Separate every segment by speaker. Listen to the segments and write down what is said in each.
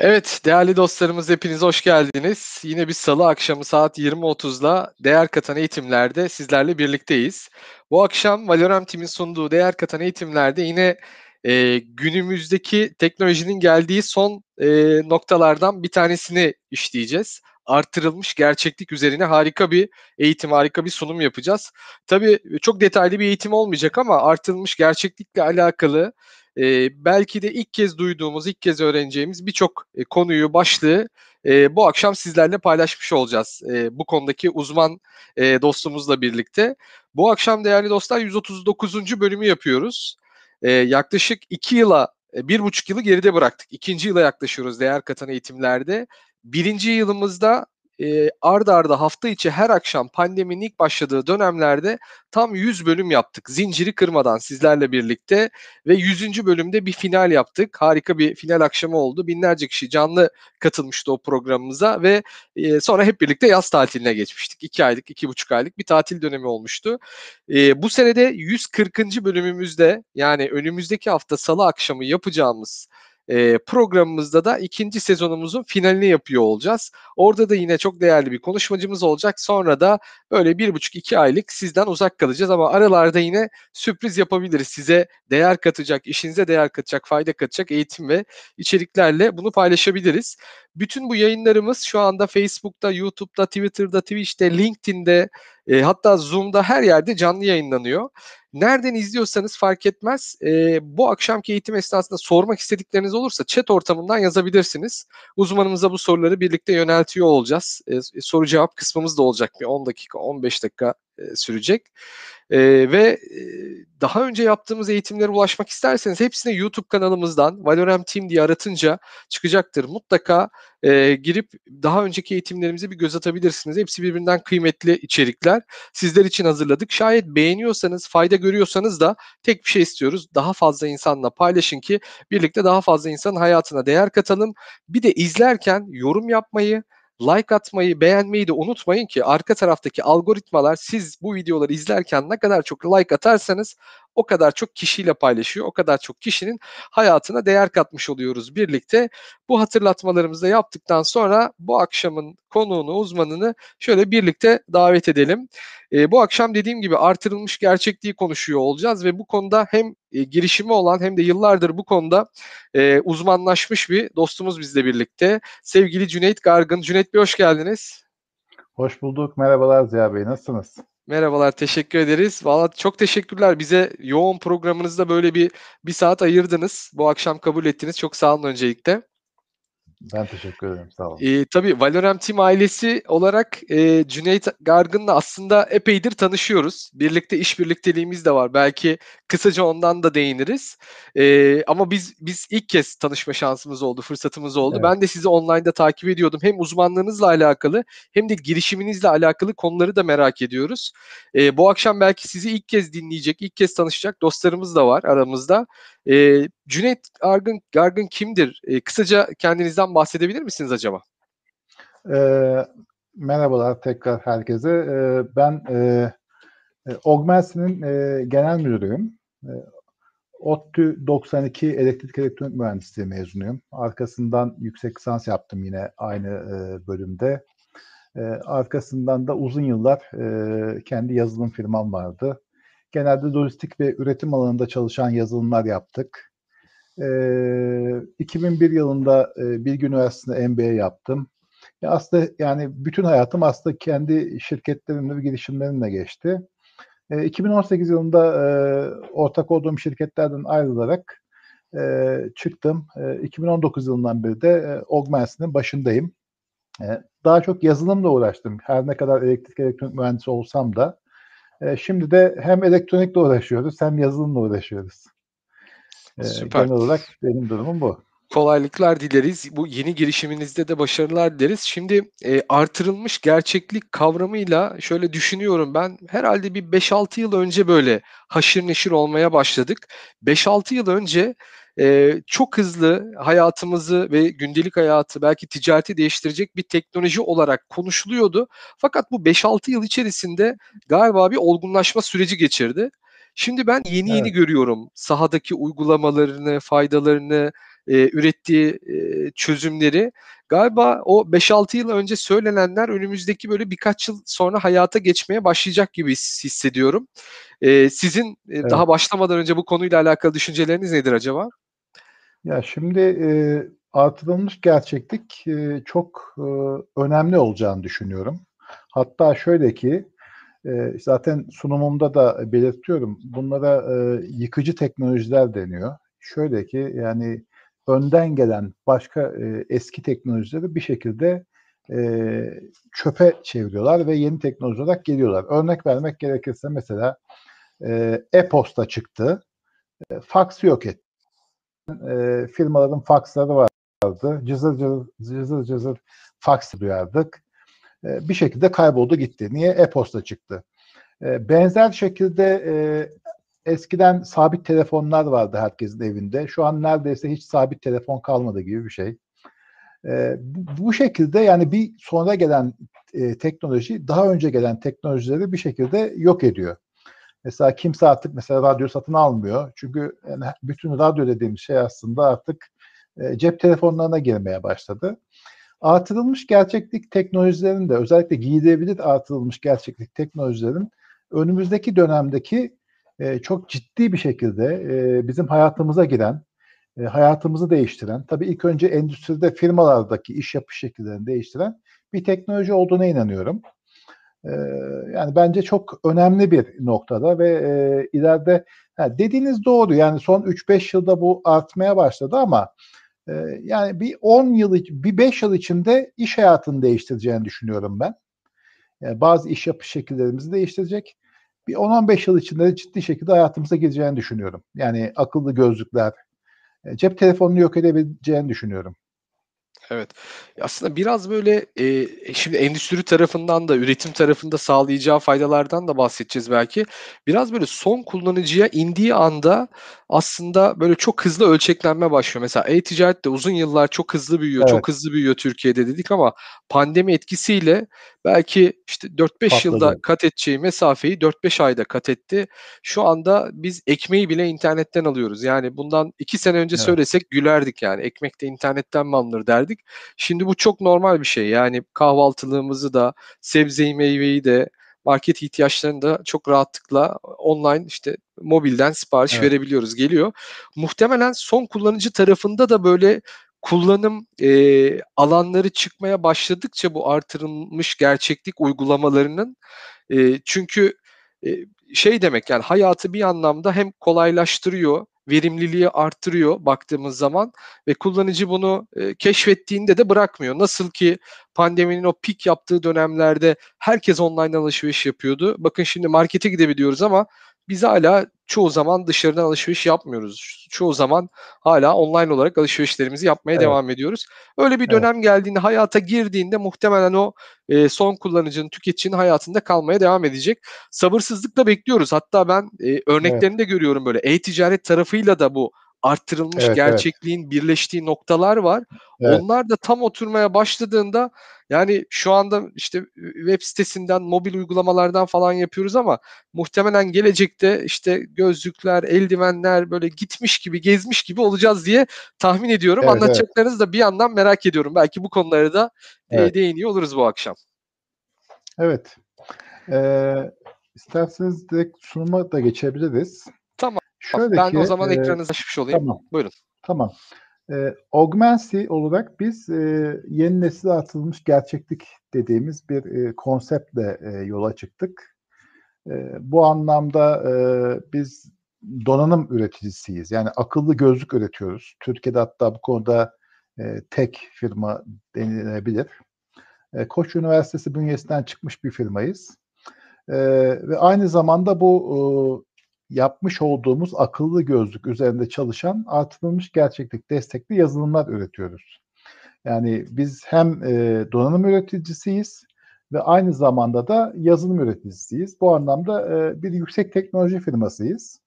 Speaker 1: Evet, değerli dostlarımız hepiniz hoş geldiniz. Yine bir salı akşamı saat 20.30'da Değer Katan Eğitimler'de sizlerle birlikteyiz. Bu akşam Valorem Team'in sunduğu Değer Katan Eğitimler'de yine e, günümüzdeki teknolojinin geldiği son e, noktalardan bir tanesini işleyeceğiz. Artırılmış gerçeklik üzerine harika bir eğitim, harika bir sunum yapacağız. Tabii çok detaylı bir eğitim olmayacak ama artırılmış gerçeklikle alakalı e, belki de ilk kez duyduğumuz, ilk kez öğreneceğimiz birçok e, konuyu, başlığı e, bu akşam sizlerle paylaşmış olacağız. E, bu konudaki uzman e, dostumuzla birlikte. Bu akşam değerli dostlar 139. bölümü yapıyoruz. E, yaklaşık 2 yıla, e, bir buçuk yılı geride bıraktık. İkinci yıla yaklaşıyoruz değer katan eğitimlerde. Birinci yılımızda e, arda arda hafta içi her akşam pandeminin ilk başladığı dönemlerde tam 100 bölüm yaptık. Zinciri kırmadan sizlerle birlikte ve 100. bölümde bir final yaptık. Harika bir final akşamı oldu. Binlerce kişi canlı katılmıştı o programımıza ve e, sonra hep birlikte yaz tatiline geçmiştik. 2 aylık, 2,5 aylık bir tatil dönemi olmuştu. E, bu senede 140. bölümümüzde yani önümüzdeki hafta salı akşamı yapacağımız e, programımızda da ikinci sezonumuzun finalini yapıyor olacağız. Orada da yine çok değerli bir konuşmacımız olacak. Sonra da böyle bir buçuk iki aylık sizden uzak kalacağız ama aralarda yine sürpriz yapabiliriz. Size değer katacak, işinize değer katacak, fayda katacak eğitim ve içeriklerle bunu paylaşabiliriz. Bütün bu yayınlarımız şu anda Facebook'ta, YouTube'da, Twitter'da, Twitch'te, LinkedIn'de, e, hatta Zoom'da her yerde canlı yayınlanıyor. Nereden izliyorsanız fark etmez. E, bu akşamki eğitim esnasında sormak istedikleriniz olursa chat ortamından yazabilirsiniz. Uzmanımıza bu soruları birlikte yöneltiyor olacağız. E, soru cevap kısmımız da olacak bir 10 dakika, 15 dakika e, sürecek. E, ve daha önce yaptığımız eğitimlere ulaşmak isterseniz hepsine YouTube kanalımızdan Valorem Team diye aratınca çıkacaktır. Mutlaka e, girip daha önceki eğitimlerimize bir göz atabilirsiniz. Hepsi birbirinden kıymetli içerikler. Sizler için hazırladık. Şayet beğeniyorsanız, fayda görüyorsanız da tek bir şey istiyoruz. Daha fazla insanla paylaşın ki birlikte daha fazla insanın hayatına değer katalım. Bir de izlerken yorum yapmayı, like atmayı, beğenmeyi de unutmayın ki arka taraftaki algoritmalar siz bu videoları izlerken ne kadar çok like atarsanız o kadar çok kişiyle paylaşıyor. O kadar çok kişinin hayatına değer katmış oluyoruz birlikte. Bu hatırlatmalarımızı da yaptıktan sonra bu akşamın konuğunu, uzmanını şöyle birlikte davet edelim. E, bu akşam dediğim gibi artırılmış gerçekliği konuşuyor olacağız ve bu konuda hem e, girişimi olan hem de yıllardır bu konuda e, uzmanlaşmış bir dostumuz bizle birlikte. Sevgili Cüneyt Gargın. Cüneyt Bey hoş geldiniz.
Speaker 2: Hoş bulduk. Merhabalar Ziya Bey. Nasılsınız?
Speaker 1: Merhabalar, teşekkür ederiz. Valla çok teşekkürler. Bize yoğun programınızda böyle bir bir saat ayırdınız. Bu akşam kabul ettiniz. Çok sağ olun öncelikle.
Speaker 2: Ben teşekkür ederim. Sağ olun.
Speaker 1: E, tabii Valorem Team ailesi olarak e, Cüneyt Gargın'la aslında epeydir tanışıyoruz. Birlikte iş birlikteliğimiz de var. Belki kısaca ondan da değiniriz. E, ama biz biz ilk kez tanışma şansımız oldu, fırsatımız oldu. Evet. Ben de sizi online'da takip ediyordum. Hem uzmanlığınızla alakalı hem de girişiminizle alakalı konuları da merak ediyoruz. E, bu akşam belki sizi ilk kez dinleyecek, ilk kez tanışacak dostlarımız da var aramızda. E, Cüneyt Gargın, Gargın kimdir? E, kısaca kendinizden bahsedebilir misiniz acaba?
Speaker 2: E, merhabalar tekrar herkese. E, ben e, Ogmensi'nin e, genel müdürüyüm. E, ODTÜ 92 Elektrik Elektronik Mühendisliği mezunuyum. Arkasından yüksek lisans yaptım yine aynı e, bölümde. E, arkasından da uzun yıllar e, kendi yazılım firmam vardı. Genelde lojistik ve üretim alanında çalışan yazılımlar yaptık. E, 2001 yılında e, Bilgi Üniversitesi'nde MBA yaptım. Ya aslında yani bütün hayatım aslında kendi şirketlerimle ve girişimlerimle geçti. E, 2018 yılında e, ortak olduğum şirketlerden ayrılarak e, çıktım. E, 2019 yılından beri de e, Augments'in başındayım. E, daha çok yazılımla uğraştım. Her ne kadar elektrik elektronik mühendisi olsam da e, şimdi de hem elektronikle uğraşıyoruz hem yazılımla uğraşıyoruz. E, Süper. Genel olarak benim durumum bu
Speaker 1: kolaylıklar dileriz. Bu yeni girişiminizde de başarılar dileriz. Şimdi e, artırılmış gerçeklik kavramıyla şöyle düşünüyorum ben herhalde bir 5-6 yıl önce böyle haşır neşir olmaya başladık. 5-6 yıl önce e, çok hızlı hayatımızı ve gündelik hayatı belki ticareti değiştirecek bir teknoloji olarak konuşuluyordu. Fakat bu 5-6 yıl içerisinde galiba bir olgunlaşma süreci geçirdi. Şimdi ben yeni yeni evet. görüyorum sahadaki uygulamalarını, faydalarını, e, ürettiği e, çözümleri galiba o 5-6 yıl önce söylenenler önümüzdeki böyle birkaç yıl sonra hayata geçmeye başlayacak gibi hissediyorum. E, sizin e,
Speaker 2: Evet.
Speaker 1: daha başlamadan önce bu konuyla alakalı düşünceleriniz nedir acaba?
Speaker 2: Ya şimdi e, artırılmış gerçeklik e, çok e, önemli olacağını düşünüyorum. Hatta şöyle ki e, zaten sunumumda da belirtiyorum. Bunlara e, yıkıcı teknolojiler deniyor. Şöyle ki yani önden gelen başka e, eski teknolojileri bir şekilde e, çöpe çeviriyorlar ve yeni teknoloji olarak geliyorlar. Örnek vermek gerekirse mesela e, e-posta çıktı. E, fax yok etti. E, firmaların faksları vardı. Cızır cızır cızır, cızır fax duyardık. E, bir şekilde kayboldu gitti. Niye? E-posta çıktı. E, benzer şekilde e, eskiden sabit telefonlar vardı herkesin evinde. Şu an neredeyse hiç sabit telefon kalmadı gibi bir şey. E, bu, bu şekilde yani bir sonra gelen e, teknoloji daha önce gelen teknolojileri bir şekilde yok ediyor. Mesela kimse artık mesela radyo satın almıyor. Çünkü yani bütün radyo dediğimiz şey aslında artık e, cep telefonlarına girmeye başladı. Artırılmış gerçeklik teknolojilerin de özellikle giyilebilir artırılmış gerçeklik teknolojilerin önümüzdeki dönemdeki çok ciddi bir şekilde bizim hayatımıza giren, hayatımızı değiştiren, tabii ilk önce endüstride firmalardaki iş yapış şekillerini değiştiren bir teknoloji olduğuna inanıyorum. Yani bence çok önemli bir noktada ve e, ileride dediğiniz doğru yani son 3-5 yılda bu artmaya başladı ama yani bir 10 yıl, bir 5 yıl içinde iş hayatını değiştireceğini düşünüyorum ben. Yani bazı iş yapış şekillerimizi değiştirecek. Bir 10-15 yıl içinde ciddi şekilde hayatımıza gireceğini düşünüyorum. Yani akıllı gözlükler, e, cep telefonunu yok edebileceğini düşünüyorum.
Speaker 1: Evet. Aslında biraz böyle e, şimdi endüstri tarafından da üretim tarafında sağlayacağı faydalardan da bahsedeceğiz belki. Biraz böyle son kullanıcıya indiği anda aslında böyle çok hızlı ölçeklenme başlıyor. Mesela e-ticaret de uzun yıllar çok hızlı büyüyor,
Speaker 2: Evet.
Speaker 1: çok hızlı büyüyor Türkiye'de dedik ama pandemi etkisiyle belki işte 4-5 yılda kat edeceği mesafeyi 4-5 ayda kat etti. Şu anda biz ekmeği bile internetten alıyoruz. Yani bundan 2 sene önce
Speaker 2: Evet.
Speaker 1: söylesek gülerdik yani. Ekmek de internetten mi alınır derdik. Şimdi bu çok normal bir şey. Yani kahvaltılığımızı da, sebzeyi, meyveyi de, market ihtiyaçlarını da çok rahatlıkla online işte mobilden sipariş
Speaker 2: Evet.
Speaker 1: verebiliyoruz. Geliyor. Muhtemelen son kullanıcı tarafında da böyle kullanım e, alanları çıkmaya başladıkça bu artırılmış gerçeklik uygulamalarının e, çünkü e, şey demek yani hayatı bir anlamda hem kolaylaştırıyor, verimliliği arttırıyor baktığımız zaman ve kullanıcı bunu e, keşfettiğinde de bırakmıyor. Nasıl ki pandeminin o pik yaptığı dönemlerde herkes online alışveriş yapıyordu. Bakın şimdi markete gidebiliyoruz ama biz hala çoğu zaman dışarıdan alışveriş yapmıyoruz. Çoğu zaman hala online olarak alışverişlerimizi yapmaya
Speaker 2: Evet.
Speaker 1: devam ediyoruz. Öyle bir
Speaker 2: Evet.
Speaker 1: dönem geldiğinde, hayata girdiğinde muhtemelen o e, son kullanıcının, tüketicinin hayatında kalmaya devam edecek. Sabırsızlıkla bekliyoruz. Hatta ben e, örneklerini de görüyorum böyle. E-ticaret tarafıyla da bu arttırılmış
Speaker 2: Evet, evet.
Speaker 1: gerçekliğin birleştiği noktalar var.
Speaker 2: Evet.
Speaker 1: Onlar da tam oturmaya başladığında yani şu anda işte web sitesinden, mobil uygulamalardan falan yapıyoruz ama muhtemelen gelecekte işte gözlükler, eldivenler böyle gitmiş gibi, gezmiş gibi olacağız diye tahmin ediyorum.
Speaker 2: Evet, evet.
Speaker 1: Anlatacaklarınızı da bir yandan merak ediyorum. Belki bu konuları da e,
Speaker 2: Evet.
Speaker 1: değiniyor oluruz bu akşam.
Speaker 2: Evet. Ee, isterseniz direkt sunuma da geçebiliriz. Şöyle
Speaker 1: ben
Speaker 2: ki,
Speaker 1: o zaman
Speaker 2: e,
Speaker 1: ekranınızı açmış olayım.
Speaker 2: Tamam.
Speaker 1: Buyurun.
Speaker 2: Tamam. E, Augmency olarak biz e, yeni nesil atılmış gerçeklik dediğimiz bir e, konseptle e, yola çıktık. E, bu anlamda e, biz donanım üreticisiyiz. Yani akıllı gözlük üretiyoruz. Türkiye'de hatta bu konuda e, tek firma denilebilir. E, Koç Üniversitesi bünyesinden çıkmış bir firmayız. E, ve aynı zamanda bu yapmış olduğumuz akıllı gözlük üzerinde çalışan artırılmış gerçeklik destekli yazılımlar üretiyoruz. Yani biz hem e, donanım üreticisiyiz ve aynı zamanda da yazılım üreticisiyiz. Bu anlamda e, bir yüksek teknoloji firmasıyız.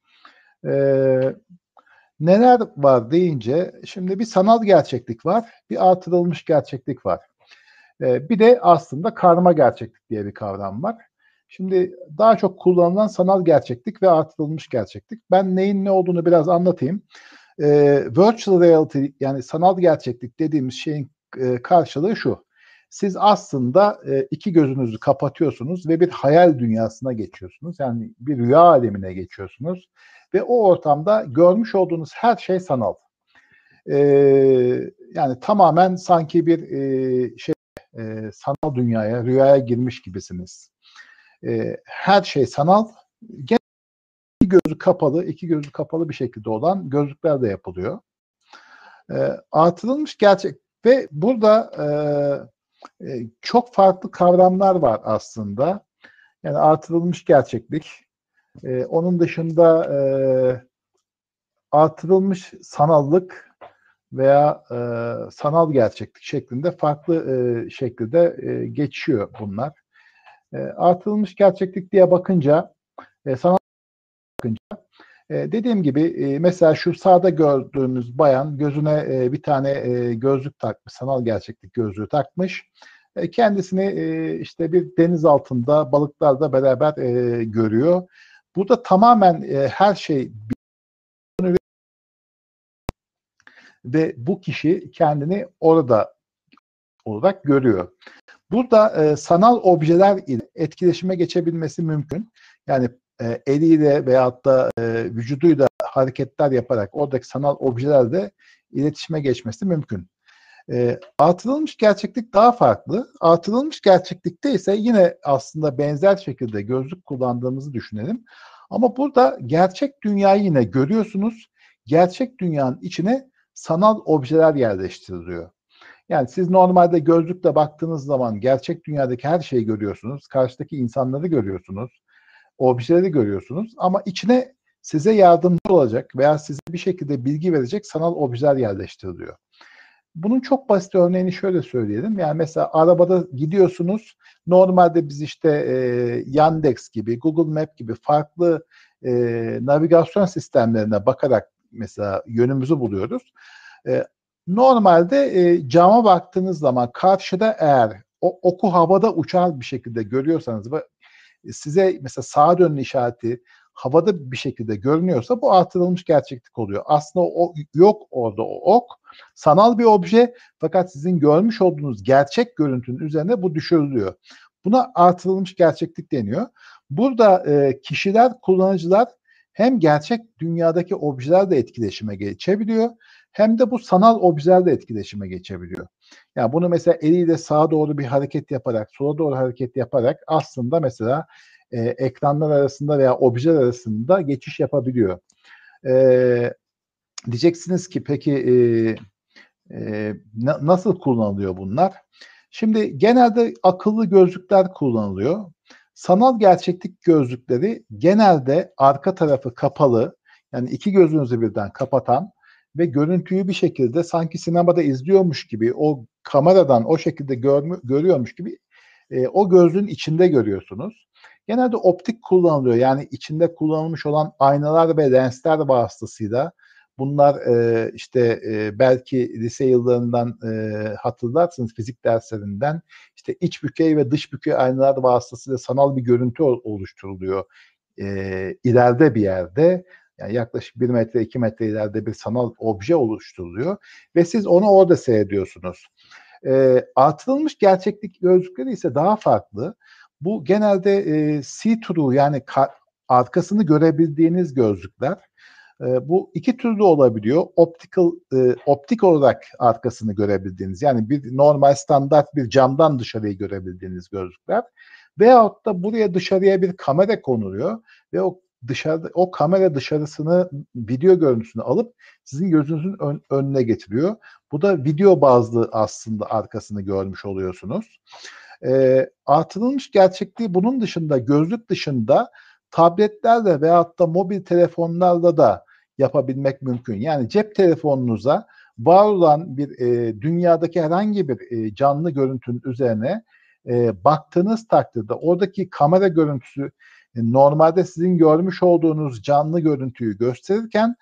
Speaker 2: E, neler var deyince şimdi bir sanal gerçeklik var, bir artırılmış gerçeklik var. E, bir de aslında karma gerçeklik diye bir kavram var. Şimdi daha çok kullanılan sanal gerçeklik ve artırılmış gerçeklik. Ben neyin ne olduğunu biraz anlatayım. e, virtual reality yani sanal gerçeklik dediğimiz şeyin e, karşılığı şu. Siz aslında e, iki gözünüzü kapatıyorsunuz ve bir hayal dünyasına geçiyorsunuz. Yani bir rüya alemine geçiyorsunuz ve o ortamda görmüş olduğunuz her şey sanal. E, yani tamamen sanki bir e, şey e, sanal dünyaya, rüyaya girmiş gibisiniz. E, her şey sanal. Gene iki gözü kapalı, iki gözü kapalı bir şekilde olan gözlükler de yapılıyor. E, artırılmış gerçek ve burada e, e, çok farklı kavramlar var aslında. Yani artırılmış gerçeklik. E, onun dışında e, artırılmış sanallık veya e, sanal gerçeklik şeklinde farklı e, şekilde e, geçiyor bunlar. E, artırılmış gerçeklik diye bakınca e, sanal bakınca e, dediğim gibi e, mesela şu sağda gördüğümüz bayan gözüne e, bir tane e, gözlük takmış, sanal gerçeklik gözlüğü takmış. E, kendisini e, işte bir deniz altında balıklarla beraber e, görüyor. Burada tamamen e, her şey ve bu kişi kendini orada olarak görüyor. Burada e, sanal objeler ile etkileşime geçebilmesi mümkün. Yani e, eliyle veyahut da e, vücuduyla hareketler yaparak oradaki sanal objelerle iletişime geçmesi mümkün. E, artırılmış gerçeklik daha farklı. Artırılmış gerçeklikte ise yine aslında benzer şekilde gözlük kullandığımızı düşünelim. Ama burada gerçek dünyayı yine görüyorsunuz. Gerçek dünyanın içine sanal objeler yerleştiriliyor. Yani siz normalde gözlükle baktığınız zaman gerçek dünyadaki her şeyi görüyorsunuz. Karşıdaki insanları görüyorsunuz. Objeleri görüyorsunuz. Ama içine size yardımcı olacak veya size bir şekilde bilgi verecek sanal objeler yerleştiriliyor. Bunun çok basit örneğini şöyle söyleyelim. Yani mesela arabada gidiyorsunuz. Normalde biz işte e, Yandex gibi, Google Map gibi farklı e, navigasyon sistemlerine bakarak mesela yönümüzü buluyoruz. E, normalde e, cama baktığınız zaman karşıda eğer o oku havada uçar bir şekilde görüyorsanız ve size mesela sağa dönün işareti havada bir şekilde görünüyorsa bu artırılmış gerçeklik oluyor. Aslında o yok orada o ok. Sanal bir obje fakat sizin görmüş olduğunuz gerçek görüntünün üzerine bu düşürülüyor. Buna artırılmış gerçeklik deniyor. Burada e, kişiler, kullanıcılar hem gerçek dünyadaki objelerle etkileşime geçebiliyor hem de bu sanal objelerle etkileşime geçebiliyor. Yani bunu mesela eliyle sağa doğru bir hareket yaparak, sola doğru hareket yaparak aslında mesela e, ekranlar arasında veya objeler arasında geçiş yapabiliyor. E, diyeceksiniz ki peki e, e, na, nasıl kullanılıyor bunlar? Şimdi genelde akıllı gözlükler kullanılıyor. Sanal gerçeklik gözlükleri genelde arka tarafı kapalı, yani iki gözünüzü birden kapatan ve görüntüyü bir şekilde sanki sinemada izliyormuş gibi, o kameradan o şekilde görmü, görüyormuş gibi e, o gözlüğün içinde görüyorsunuz. Genelde optik kullanılıyor. Yani içinde kullanılmış olan aynalar ve lensler vasıtasıyla bunlar e, işte e, belki lise yıllarından e, hatırlarsınız fizik derslerinden işte iç bükey ve dış bükey aynalar vasıtasıyla sanal bir görüntü oluşturuluyor. E, ileride bir yerde yani yaklaşık bir metre iki metre ileride bir sanal obje oluşturuluyor ve siz onu orada seyrediyorsunuz. E, artırılmış gerçeklik gözlükleri ise daha farklı. Bu genelde e, see-through yani arkasını görebildiğiniz gözlükler. E, bu iki türlü olabiliyor. Optical, e, optik olarak arkasını görebildiğiniz yani bir normal standart bir camdan dışarıyı görebildiğiniz gözlükler. Veyahut da buraya dışarıya bir kamera konuluyor ve o dışarıda o kamera dışarısını video görüntüsünü alıp sizin gözünüzün ön, önüne getiriyor. Bu da video bazlı aslında arkasını görmüş oluyorsunuz. E, artırılmış gerçekliği bunun dışında gözlük dışında tabletlerle veyahut da mobil telefonlarla da yapabilmek mümkün. Yani cep telefonunuza var olan bir e, dünyadaki herhangi bir e, canlı görüntünün üzerine e, baktığınız takdirde oradaki kamera görüntüsü normalde sizin görmüş olduğunuz canlı görüntüyü gösterirken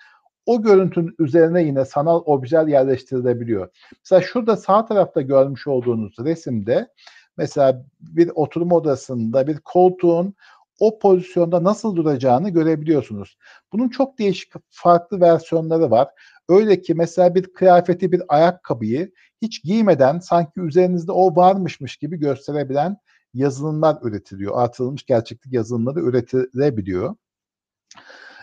Speaker 2: o görüntünün üzerine yine sanal objeler yerleştirilebiliyor. Mesela şurada sağ tarafta görmüş olduğunuz resimde mesela bir oturma odasında bir koltuğun o pozisyonda nasıl duracağını görebiliyorsunuz. Bunun çok değişik farklı versiyonları var. Öyle ki mesela bir kıyafeti, bir ayakkabıyı hiç giymeden sanki üzerinizde o varmışmış gibi gösterebilen yazılımlar üretiliyor. Artırılmış gerçeklik yazılımları üretilebiliyor.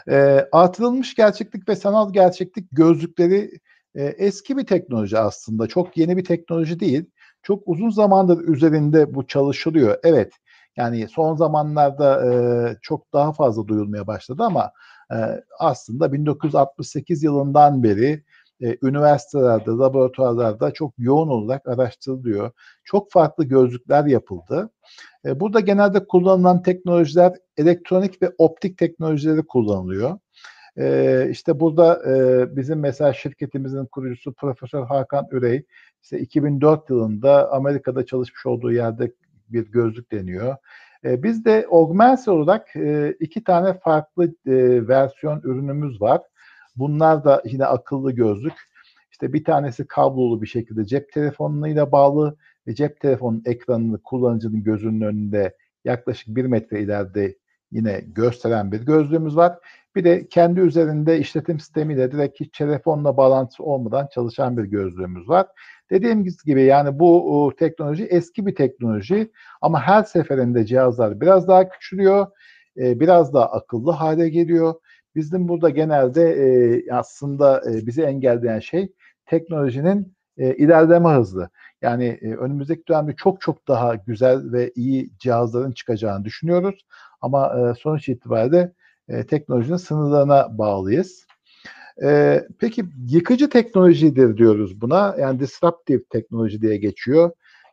Speaker 2: E, artırılmış gerçeklik ve sanal gerçeklik gözlükleri e, eski bir teknoloji aslında. Çok yeni bir teknoloji değil. Çok uzun zamandır üzerinde bu çalışılıyor. Evet yani son zamanlarda e, çok daha fazla duyulmaya başladı ama e, aslında 1968 yılından beri e, üniversitelerde, laboratuvarlarda çok yoğun olarak araştırılıyor. Çok farklı gözlükler yapıldı. E, burada genelde kullanılan teknolojiler elektronik ve optik teknolojileri kullanılıyor. E, işte burada e, bizim mesela şirketimizin kurucusu Profesör Hakan Ürey, işte 2004 yılında Amerika'da çalışmış olduğu yerde bir gözlük deniyor. E, biz de Augmency olarak e, iki tane farklı e, versiyon ürünümüz var. Bunlar da yine akıllı gözlük. İşte bir tanesi kablolu bir şekilde cep telefonuyla bağlı ve cep telefonun ekranını kullanıcının gözünün önünde yaklaşık bir metre ileride yine gösteren bir gözlüğümüz var. Bir de kendi üzerinde işletim sistemiyle direkt hiç telefonla bağlantısı olmadan çalışan bir gözlüğümüz var. Dediğim gibi yani bu teknoloji eski bir teknoloji ama her seferinde cihazlar biraz daha küçülüyor, e, biraz daha akıllı hale geliyor. Bizim burada genelde e, aslında e, bizi engelleyen şey teknolojinin ilerleme hızı. Yani önümüzdeki dönemde çok çok daha güzel ve iyi cihazların çıkacağını düşünüyoruz. Ama sonuç itibariyle teknolojinin sınırlarına bağlıyız. E, peki yıkıcı teknolojidir diyoruz buna. Yani disruptive teknoloji diye geçiyor.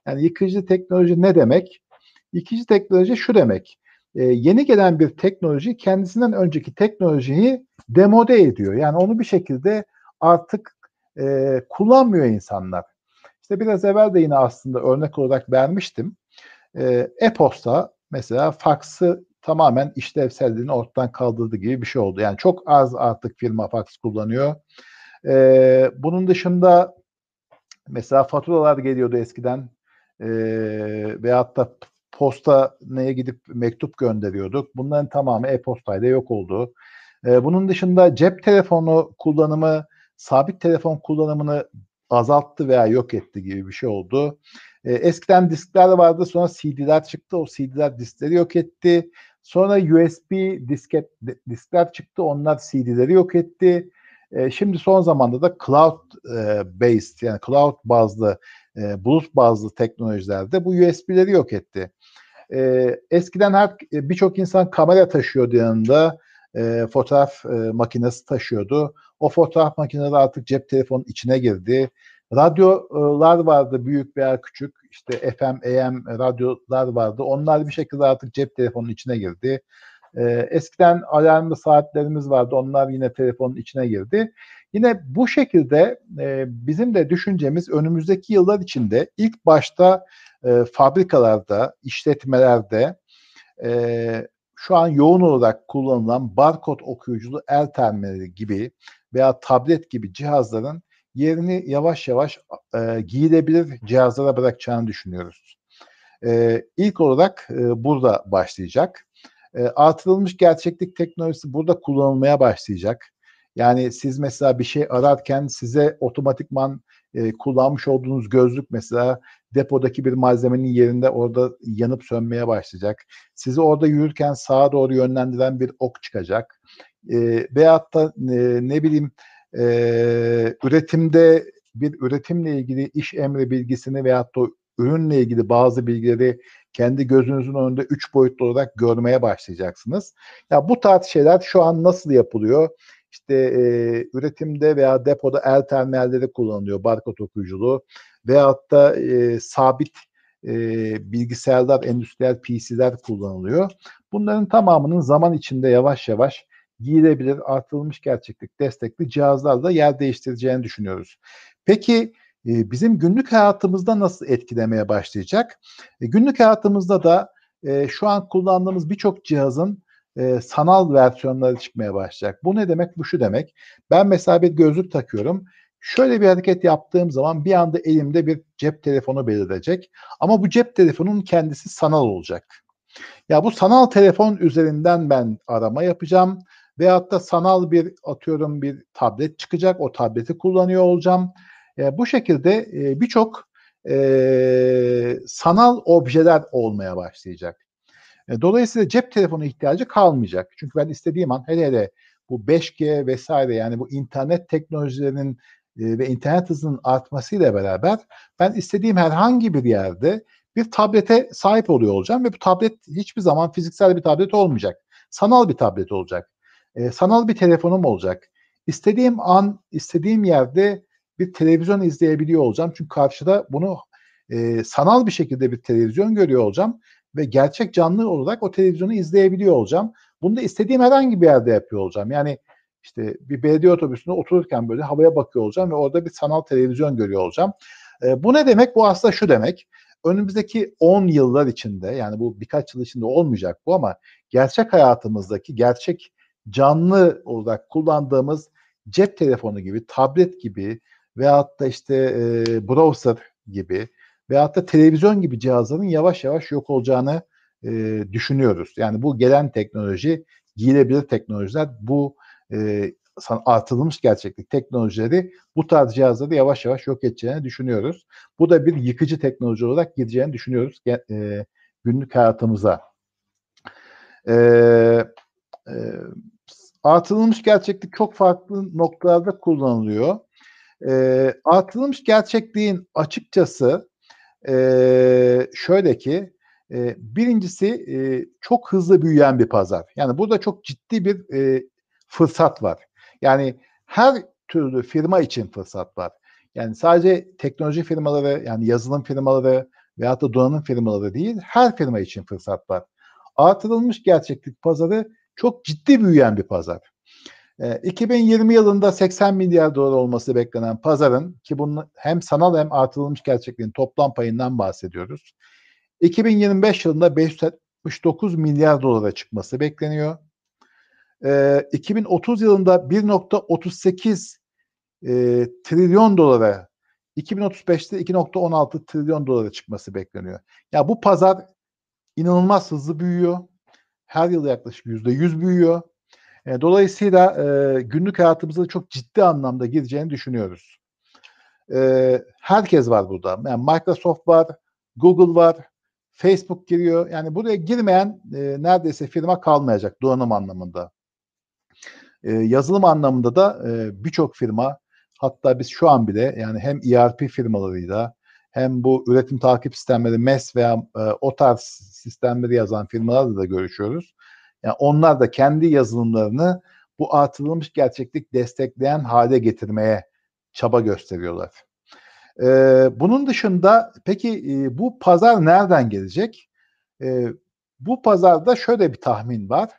Speaker 2: Yani yıkıcı teknoloji ne demek? Yıkıcı teknoloji şu demek. E, yeni gelen bir teknoloji kendisinden önceki teknolojiyi demode ediyor. Yani onu bir şekilde artık e, kullanmıyor insanlar. İşte biraz evvel de yine aslında örnek olarak vermiştim. E, e-posta mesela faksı tamamen işlevselliğini ortadan kaldırdı gibi bir şey oldu. Yani çok az artık firma fax kullanıyor. Ee, bunun dışında mesela faturalar geliyordu eskiden e, veyahut da posta neye gidip mektup gönderiyorduk. Bunların tamamı e-postayla yok oldu. Ee, bunun dışında cep telefonu kullanımı, sabit telefon kullanımını azalttı veya yok etti gibi bir şey oldu. Ee, eskiden diskler vardı sonra CD'ler çıktı. O CD'ler diskleri yok etti. Sonra USB disket diskler çıktı. Onlar CD'leri yok etti. E, şimdi son zamanda da cloud e, based yani cloud bazlı e, bulut bazlı teknolojilerde bu USB'leri yok etti. E, eskiden her birçok insan kamera taşıyordu yanında. E, fotoğraf e, makinesi taşıyordu. O fotoğraf makineleri artık cep telefonun içine girdi. Radyolar vardı büyük veya küçük işte FM, AM radyolar vardı. Onlar bir şekilde artık cep telefonunun içine girdi. Ee, eskiden alarmlı saatlerimiz vardı. Onlar yine telefonun içine girdi. Yine bu şekilde e, bizim de düşüncemiz önümüzdeki yıllar içinde ilk başta e, fabrikalarda, işletmelerde e, şu an yoğun olarak kullanılan barkod okuyuculu el terminali gibi veya tablet gibi cihazların yerini yavaş yavaş e, giyilebilir cihazlara bırakacağını düşünüyoruz. E, ilk olarak e, burada başlayacak. E, artırılmış gerçeklik teknolojisi burada kullanılmaya başlayacak. Yani siz mesela bir şey ararken size otomatikman e, kullanmış olduğunuz gözlük mesela depodaki bir malzemenin yerinde orada yanıp sönmeye başlayacak. Sizi orada yürürken sağa doğru yönlendiren bir ok çıkacak. E, veyahut da e, ne bileyim e, üretimde bir üretimle ilgili iş emri bilgisini veyahut da ürünle ilgili bazı bilgileri kendi gözünüzün önünde üç boyutlu olarak görmeye başlayacaksınız. Ya bu tarz şeyler şu an nasıl yapılıyor? İşte e, üretimde veya depoda el terminalleri kullanılıyor, barkod okuyuculuğu veyahut da e, sabit e, bilgisayarlar, endüstriyel PC'ler kullanılıyor. Bunların tamamının zaman içinde yavaş yavaş giyilebilir, artırılmış gerçeklik destekli cihazlarla yer değiştireceğini düşünüyoruz. Peki e, bizim günlük hayatımızda nasıl etkilemeye başlayacak? E, günlük hayatımızda da e, şu an kullandığımız birçok cihazın e, sanal versiyonları çıkmaya başlayacak. Bu ne demek? Bu şu demek. Ben mesela bir gözlük takıyorum. Şöyle bir hareket yaptığım zaman bir anda elimde bir cep telefonu belirecek. Ama bu cep telefonunun kendisi sanal olacak. Ya bu sanal telefon üzerinden ben arama yapacağım veyahut da sanal bir atıyorum bir tablet çıkacak. O tableti kullanıyor olacağım. E, bu şekilde e, birçok e, sanal objeler olmaya başlayacak. E, dolayısıyla cep telefonu ihtiyacı kalmayacak. Çünkü ben istediğim an hele hele bu 5G vesaire yani bu internet teknolojilerinin e, ve internet hızının artmasıyla beraber ben istediğim herhangi bir yerde bir tablete sahip oluyor olacağım ve bu tablet hiçbir zaman fiziksel bir tablet olmayacak. Sanal bir tablet olacak. E, sanal bir telefonum olacak. İstediğim an, istediğim yerde bir televizyon izleyebiliyor olacağım. Çünkü karşıda bunu e, sanal bir şekilde bir televizyon görüyor olacağım ve gerçek canlı olarak o televizyonu izleyebiliyor olacağım. Bunu da istediğim herhangi bir yerde yapıyor olacağım. Yani işte bir belediye otobüsünde otururken böyle havaya bakıyor olacağım ve orada bir sanal televizyon görüyor olacağım. E, bu ne demek? Bu aslında şu demek. Önümüzdeki 10 yıllar içinde yani bu birkaç yıl içinde olmayacak bu ama gerçek hayatımızdaki gerçek canlı olarak kullandığımız cep telefonu gibi, tablet gibi veyahut da işte e, browser gibi veyahut da televizyon gibi cihazların yavaş yavaş yok olacağını e, düşünüyoruz. Yani bu gelen teknoloji, giyilebilir teknolojiler, bu e, artılmış gerçeklik teknolojileri bu tarz cihazları yavaş yavaş yok edeceğini düşünüyoruz. Bu da bir yıkıcı teknoloji olarak gideceğini düşünüyoruz e, günlük hayatımıza. E, e, artılmış gerçeklik çok farklı noktalarda kullanılıyor. E, artılmış gerçekliğin açıkçası e, şöyle ki e, birincisi e, çok hızlı büyüyen bir pazar. Yani burada çok ciddi bir e, fırsat var. Yani her türlü firma için fırsat var. Yani sadece teknoloji firmaları yani yazılım firmaları veyahut da donanım firmaları değil her firma için fırsat var. Artırılmış gerçeklik pazarı çok ciddi büyüyen bir pazar. E, 2020 yılında 80 milyar dolar olması beklenen pazarın ki bunun hem sanal hem artırılmış gerçekliğin toplam payından bahsediyoruz. 2025 yılında 579 milyar dolara çıkması bekleniyor. E, 2030 yılında 1.38 e, trilyon dolara 2035'te 2.16 trilyon dolara çıkması bekleniyor. Ya bu pazar inanılmaz hızlı büyüyor. Her yıl yaklaşık %100 büyüyor. E, dolayısıyla e, günlük hayatımıza çok ciddi anlamda gireceğini düşünüyoruz. E, herkes var burada. Yani Microsoft var, Google var, Facebook giriyor. Yani buraya girmeyen e, neredeyse firma kalmayacak donanım anlamında. E, yazılım anlamında da e, birçok firma hatta biz şu an bile yani hem ERP firmalarıyla hem bu üretim takip sistemleri MES veya e, o tarz sistemleri yazan firmalarla da görüşüyoruz. Yani onlar da kendi yazılımlarını bu artırılmış gerçeklik destekleyen hale getirmeye çaba gösteriyorlar. Ee, bunun dışında peki e, bu pazar nereden gelecek? Ee, bu pazarda şöyle bir tahmin var.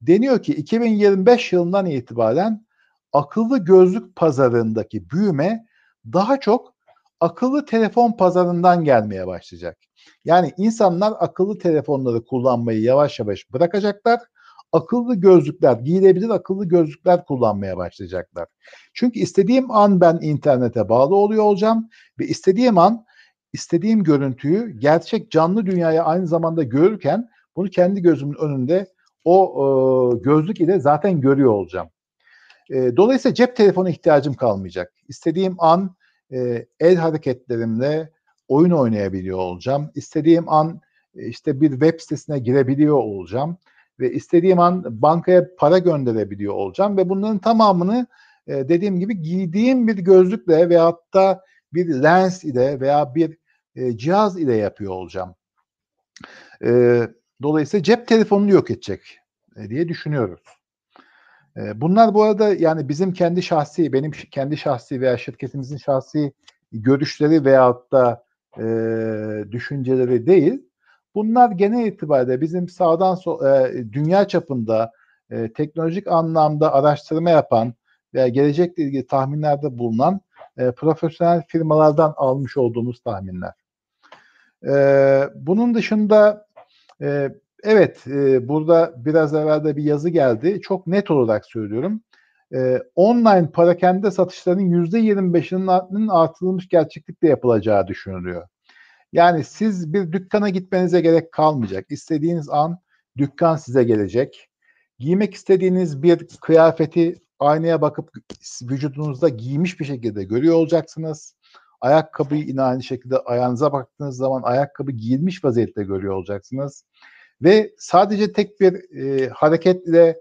Speaker 2: Deniyor ki 2025 yılından itibaren akıllı gözlük pazarındaki büyüme daha çok akıllı telefon pazarından gelmeye başlayacak. Yani insanlar akıllı telefonları kullanmayı yavaş yavaş bırakacaklar. Akıllı gözlükler, giyilebilir akıllı gözlükler kullanmaya başlayacaklar. Çünkü istediğim an ben internete bağlı oluyor olacağım ve istediğim an istediğim görüntüyü gerçek canlı dünyaya aynı zamanda görürken bunu kendi gözümün önünde o e, gözlük ile zaten görüyor olacağım. E, dolayısıyla cep telefonu ihtiyacım kalmayacak. İstediğim an e, el hareketlerimle oyun oynayabiliyor olacağım. İstediğim an e, işte bir web sitesine girebiliyor olacağım ve istediğim an bankaya para gönderebiliyor olacağım ve bunların tamamını e, dediğim gibi giydiğim bir gözlükle veyahut da bir lens ile veya bir e, cihaz ile yapıyor olacağım. Dolayısıyla cep telefonunu yok edecek diye düşünüyoruz. Bunlar bu arada yani bizim kendi şahsi, benim kendi şahsi veya şirketimizin şahsi görüşleri veyahut da e, düşünceleri değil. Bunlar genel itibariyle bizim sağdan so e, dünya çapında e, teknolojik anlamda araştırma yapan veya gelecekle ilgili tahminlerde bulunan e, profesyonel firmalardan almış olduğumuz tahminler. E, bunun dışında e, evet e, burada biraz evvel de bir yazı geldi. Çok net olarak söylüyorum. E, online parakende satışlarının %25'inin artırılmış gerçeklikle yapılacağı düşünülüyor. Yani siz bir dükkana gitmenize gerek kalmayacak. İstediğiniz an dükkan size gelecek. Giymek istediğiniz bir kıyafeti aynaya bakıp vücudunuzda giymiş bir şekilde görüyor olacaksınız. Ayakkabıyı yine aynı şekilde ayağınıza baktığınız zaman ayakkabı giyilmiş vaziyette görüyor olacaksınız. Ve sadece tek bir e, hareketle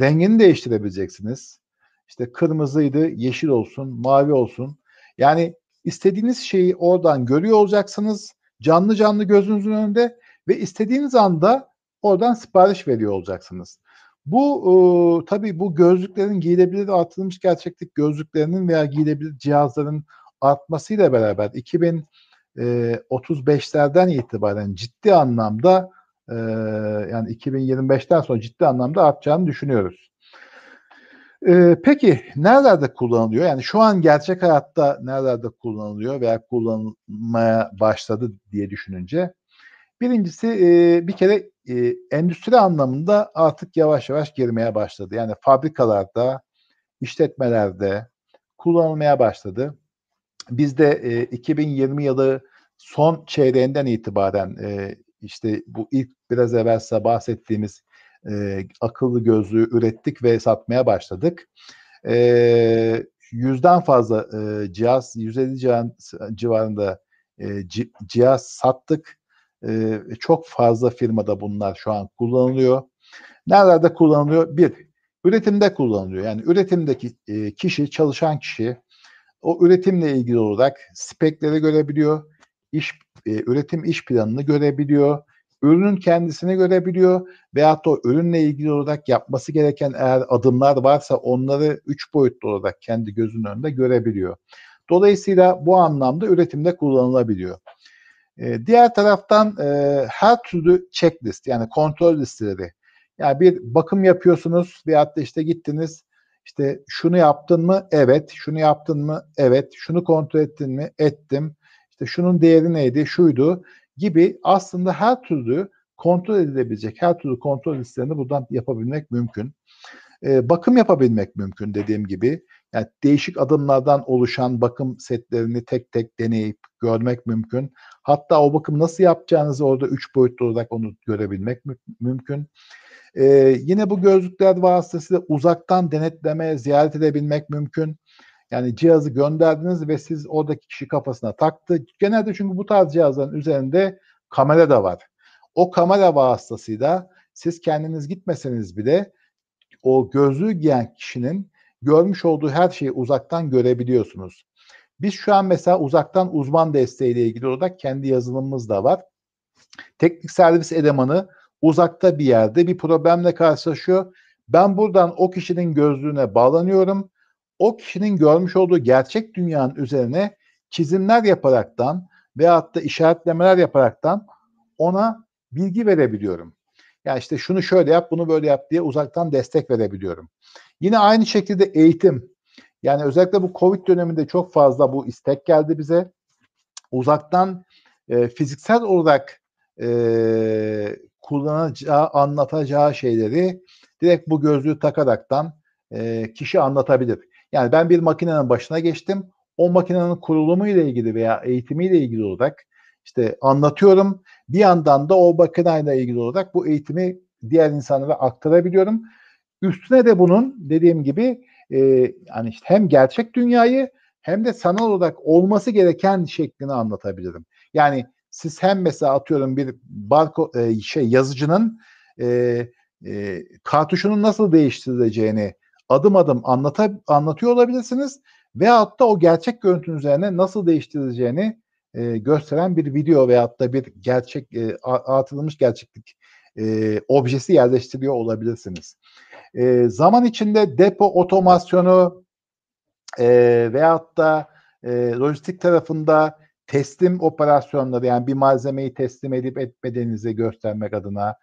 Speaker 2: rengini değiştirebileceksiniz. İşte kırmızıydı, yeşil olsun, mavi olsun. Yani istediğiniz şeyi oradan görüyor olacaksınız. Canlı canlı gözünüzün önünde ve istediğiniz anda oradan sipariş veriyor olacaksınız. Bu e, tabii bu gözlüklerin giyilebilir artırılmış gerçeklik gözlüklerinin veya giyilebilir cihazların artmasıyla beraber 2035'lerden e, itibaren ciddi anlamda e, yani 2025'ten sonra ciddi anlamda artacağını düşünüyoruz. E, peki nerelerde kullanılıyor? Yani şu an gerçek hayatta nerelerde kullanılıyor veya kullanılmaya başladı diye düşününce birincisi e, bir kere e, endüstri anlamında artık yavaş yavaş girmeye başladı. Yani fabrikalarda, işletmelerde kullanılmaya başladı. Biz de e, 2020 yılı son çeyreğinden itibaren e, işte bu ilk biraz evvel bahsettiğimiz e, akıllı gözlüğü ürettik ve satmaya başladık. E, yüzden fazla e, cihaz, 150 cihaz civarında e, cihaz sattık. E, çok fazla firmada bunlar şu an kullanılıyor. Nerelerde kullanılıyor? Bir, üretimde kullanılıyor. Yani üretimdeki e, kişi, çalışan kişi o üretimle ilgili olarak spekleri görebiliyor, iş e, üretim iş planını görebiliyor, ürünün kendisini görebiliyor veyahut da ürünle ilgili olarak yapması gereken eğer adımlar varsa onları üç boyutlu olarak kendi gözünün önünde görebiliyor. Dolayısıyla bu anlamda üretimde kullanılabiliyor. Ee, diğer taraftan e, her türlü checklist yani kontrol listeleri. Yani bir bakım yapıyorsunuz veyahut da işte gittiniz işte şunu yaptın mı? Evet. Şunu yaptın mı? Evet. Şunu kontrol ettin mi? Ettim. İşte şunun değeri neydi? Şuydu gibi aslında her türlü kontrol edilebilecek her türlü kontrol listelerini buradan yapabilmek mümkün. Ee, bakım yapabilmek mümkün dediğim gibi. Yani değişik adımlardan oluşan bakım setlerini tek tek deneyip görmek mümkün. Hatta o bakım nasıl yapacağınızı orada üç boyutlu olarak onu görebilmek mü- mümkün. Ee, yine bu gözlükler vasıtasıyla uzaktan denetleme, ziyaret edebilmek mümkün. Yani cihazı gönderdiniz ve siz oradaki kişi kafasına taktı. Genelde çünkü bu tarz cihazların üzerinde kamera da var. O kamera vasıtasıyla siz kendiniz gitmeseniz bile o gözlüğü giyen kişinin görmüş olduğu her şeyi uzaktan görebiliyorsunuz. Biz şu an mesela uzaktan uzman desteğiyle ilgili olarak kendi yazılımımız da var. Teknik servis elemanı uzakta bir yerde bir problemle karşılaşıyor. Ben buradan o kişinin gözlüğüne bağlanıyorum o kişinin görmüş olduğu gerçek dünyanın üzerine çizimler yaparaktan veyahut da işaretlemeler yaparaktan ona bilgi verebiliyorum. Yani işte şunu şöyle yap, bunu böyle yap diye uzaktan destek verebiliyorum. Yine aynı şekilde eğitim. Yani özellikle bu Covid döneminde çok fazla bu istek geldi bize. Uzaktan e, fiziksel olarak e, kullanacağı, anlatacağı şeyleri direkt bu gözlüğü takaraktan e, kişi anlatabilir. Yani ben bir makinenin başına geçtim. O makinenin kurulumu ile ilgili veya eğitimi ile ilgili olarak işte anlatıyorum. Bir yandan da o makineyle ilgili olarak bu eğitimi diğer insanlara aktarabiliyorum. Üstüne de bunun dediğim gibi e, yani işte hem gerçek dünyayı hem de sanal olarak olması gereken şeklini anlatabilirim. Yani siz hem mesela atıyorum bir barko e, şey yazıcının e, e, kartuşunun nasıl değiştirileceğini adım adım anlata, anlatıyor olabilirsiniz. Veyahut da o gerçek görüntünün üzerine nasıl değiştirileceğini e, gösteren bir video veyahut da bir gerçek e, artırılmış gerçeklik e, objesi yerleştiriyor olabilirsiniz. E, zaman içinde depo otomasyonu e, veyahut da e, lojistik tarafında teslim operasyonları yani bir malzemeyi teslim edip etmediğinizi göstermek adına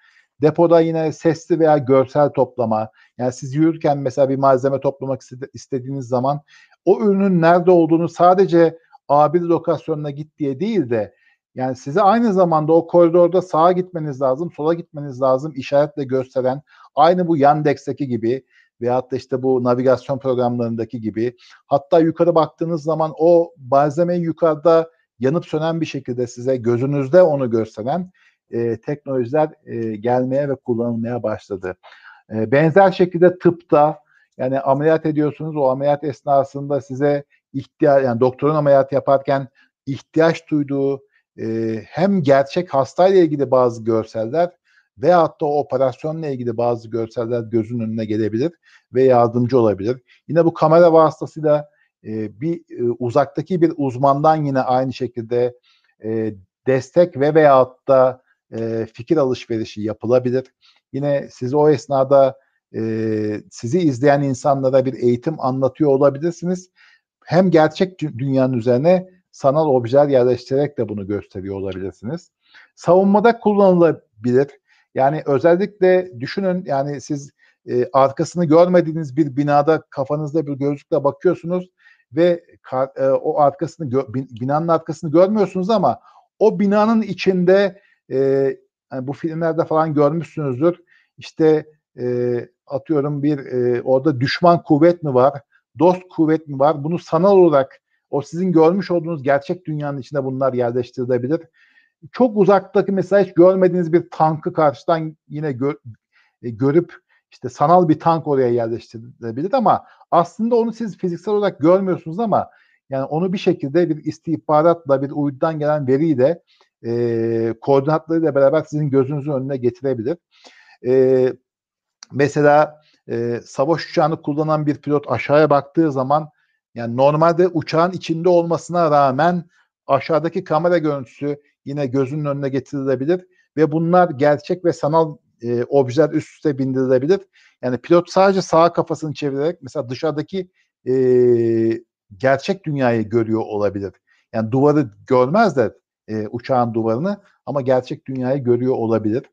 Speaker 2: Depoda yine sesli veya görsel toplama. Yani siz yürürken mesela bir malzeme toplamak istediğiniz zaman o ürünün nerede olduğunu sadece A1 lokasyonuna git diye değil de yani size aynı zamanda o koridorda sağa gitmeniz lazım, sola gitmeniz lazım işaretle gösteren aynı bu Yandex'teki gibi veyahut da işte bu navigasyon programlarındaki gibi hatta yukarı baktığınız zaman o malzemeyi yukarıda yanıp sönen bir şekilde size gözünüzde onu gösteren e, teknolojiler e, gelmeye ve kullanılmaya başladı. E, benzer şekilde tıpta yani ameliyat ediyorsunuz o ameliyat esnasında size ihtiyaç yani doktorun ameliyat yaparken ihtiyaç duyduğu e, hem gerçek hastayla ilgili bazı görseller veyahut da o operasyonla ilgili bazı görseller gözün önüne gelebilir ve yardımcı olabilir. Yine bu kamera vasıtasıyla e, bir e, uzaktaki bir uzmandan yine aynı şekilde e, destek ve veyahut da e, fikir alışverişi yapılabilir. Yine siz o esnada e, sizi izleyen insanlara bir eğitim anlatıyor olabilirsiniz. Hem gerçek dünyanın üzerine sanal objeler yerleştirerek de bunu gösteriyor olabilirsiniz. Savunmada kullanılabilir. Yani özellikle düşünün yani siz e, arkasını görmediğiniz bir binada kafanızda bir gözlükle bakıyorsunuz ve e, o arkasını binanın arkasını görmüyorsunuz ama o binanın içinde e, yani bu filmlerde falan görmüşsünüzdür. İşte e, atıyorum bir e, orada düşman kuvvet mi var, dost kuvvet mi var? Bunu sanal olarak o sizin görmüş olduğunuz gerçek dünyanın içinde bunlar yerleştirilebilir. Çok uzaktaki mesela hiç görmediğiniz bir tankı karşıdan yine gör, e, görüp işte sanal bir tank oraya yerleştirilebilir ama aslında onu siz fiziksel olarak görmüyorsunuz ama yani onu bir şekilde bir istihbaratla bir uydudan gelen veriyle e, koordinatlarıyla beraber sizin gözünüzün önüne getirebilir. E, mesela e, savaş uçağını kullanan bir pilot aşağıya baktığı zaman yani normalde uçağın içinde olmasına rağmen aşağıdaki kamera görüntüsü yine gözünün önüne getirilebilir ve bunlar gerçek ve sanal e, objeler üst üste bindirilebilir. Yani pilot sadece sağ kafasını çevirerek mesela dışarıdaki e, gerçek dünyayı görüyor olabilir. Yani duvarı görmez de e, uçağın duvarını ama gerçek dünyayı görüyor olabilir.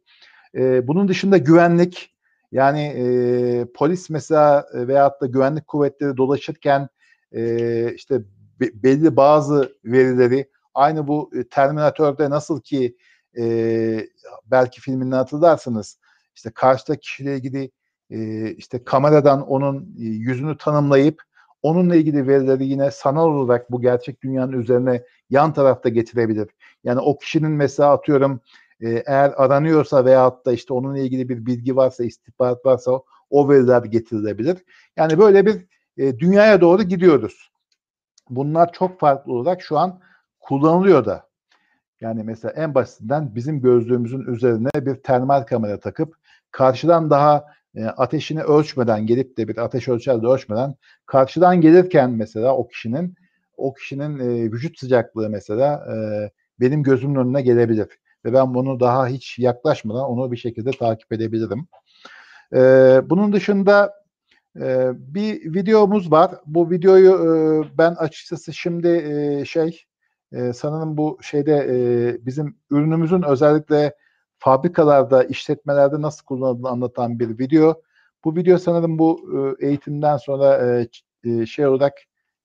Speaker 2: E, bunun dışında güvenlik yani e, polis mesela e, veyahut da güvenlik kuvvetleri dolaşırken e, işte be, belli bazı verileri aynı bu e, Terminator'da nasıl ki e, belki filminden hatırlarsınız işte karşıdaki kişiyle ilgili e, işte kameradan onun e, yüzünü tanımlayıp onunla ilgili verileri yine sanal olarak bu gerçek dünyanın üzerine yan tarafta getirebilir. Yani o kişinin mesela atıyorum e, eğer aranıyorsa veyahut da işte onunla ilgili bir bilgi varsa, istihbarat varsa o, veriler getirilebilir. Yani böyle bir e, dünyaya doğru gidiyoruz. Bunlar çok farklı olarak şu an kullanılıyor da. Yani mesela en basitinden bizim gözlüğümüzün üzerine bir termal kamera takıp karşıdan daha e, ateşini ölçmeden gelip de bir ateş ölçerle ölçmeden karşıdan gelirken mesela o kişinin o kişinin e, vücut sıcaklığı mesela e, benim gözümün önüne gelebilir ve ben bunu daha hiç yaklaşmadan onu bir şekilde takip edebilirim. E, bunun dışında e, bir videomuz var. Bu videoyu e, ben açıkçası şimdi e, şey e, sanırım bu şeyde e, bizim ürünümüzün özellikle fabrikalarda, işletmelerde nasıl kullanıldığını anlatan bir video. Bu video sanırım bu e, eğitimden sonra e, e, şey olarak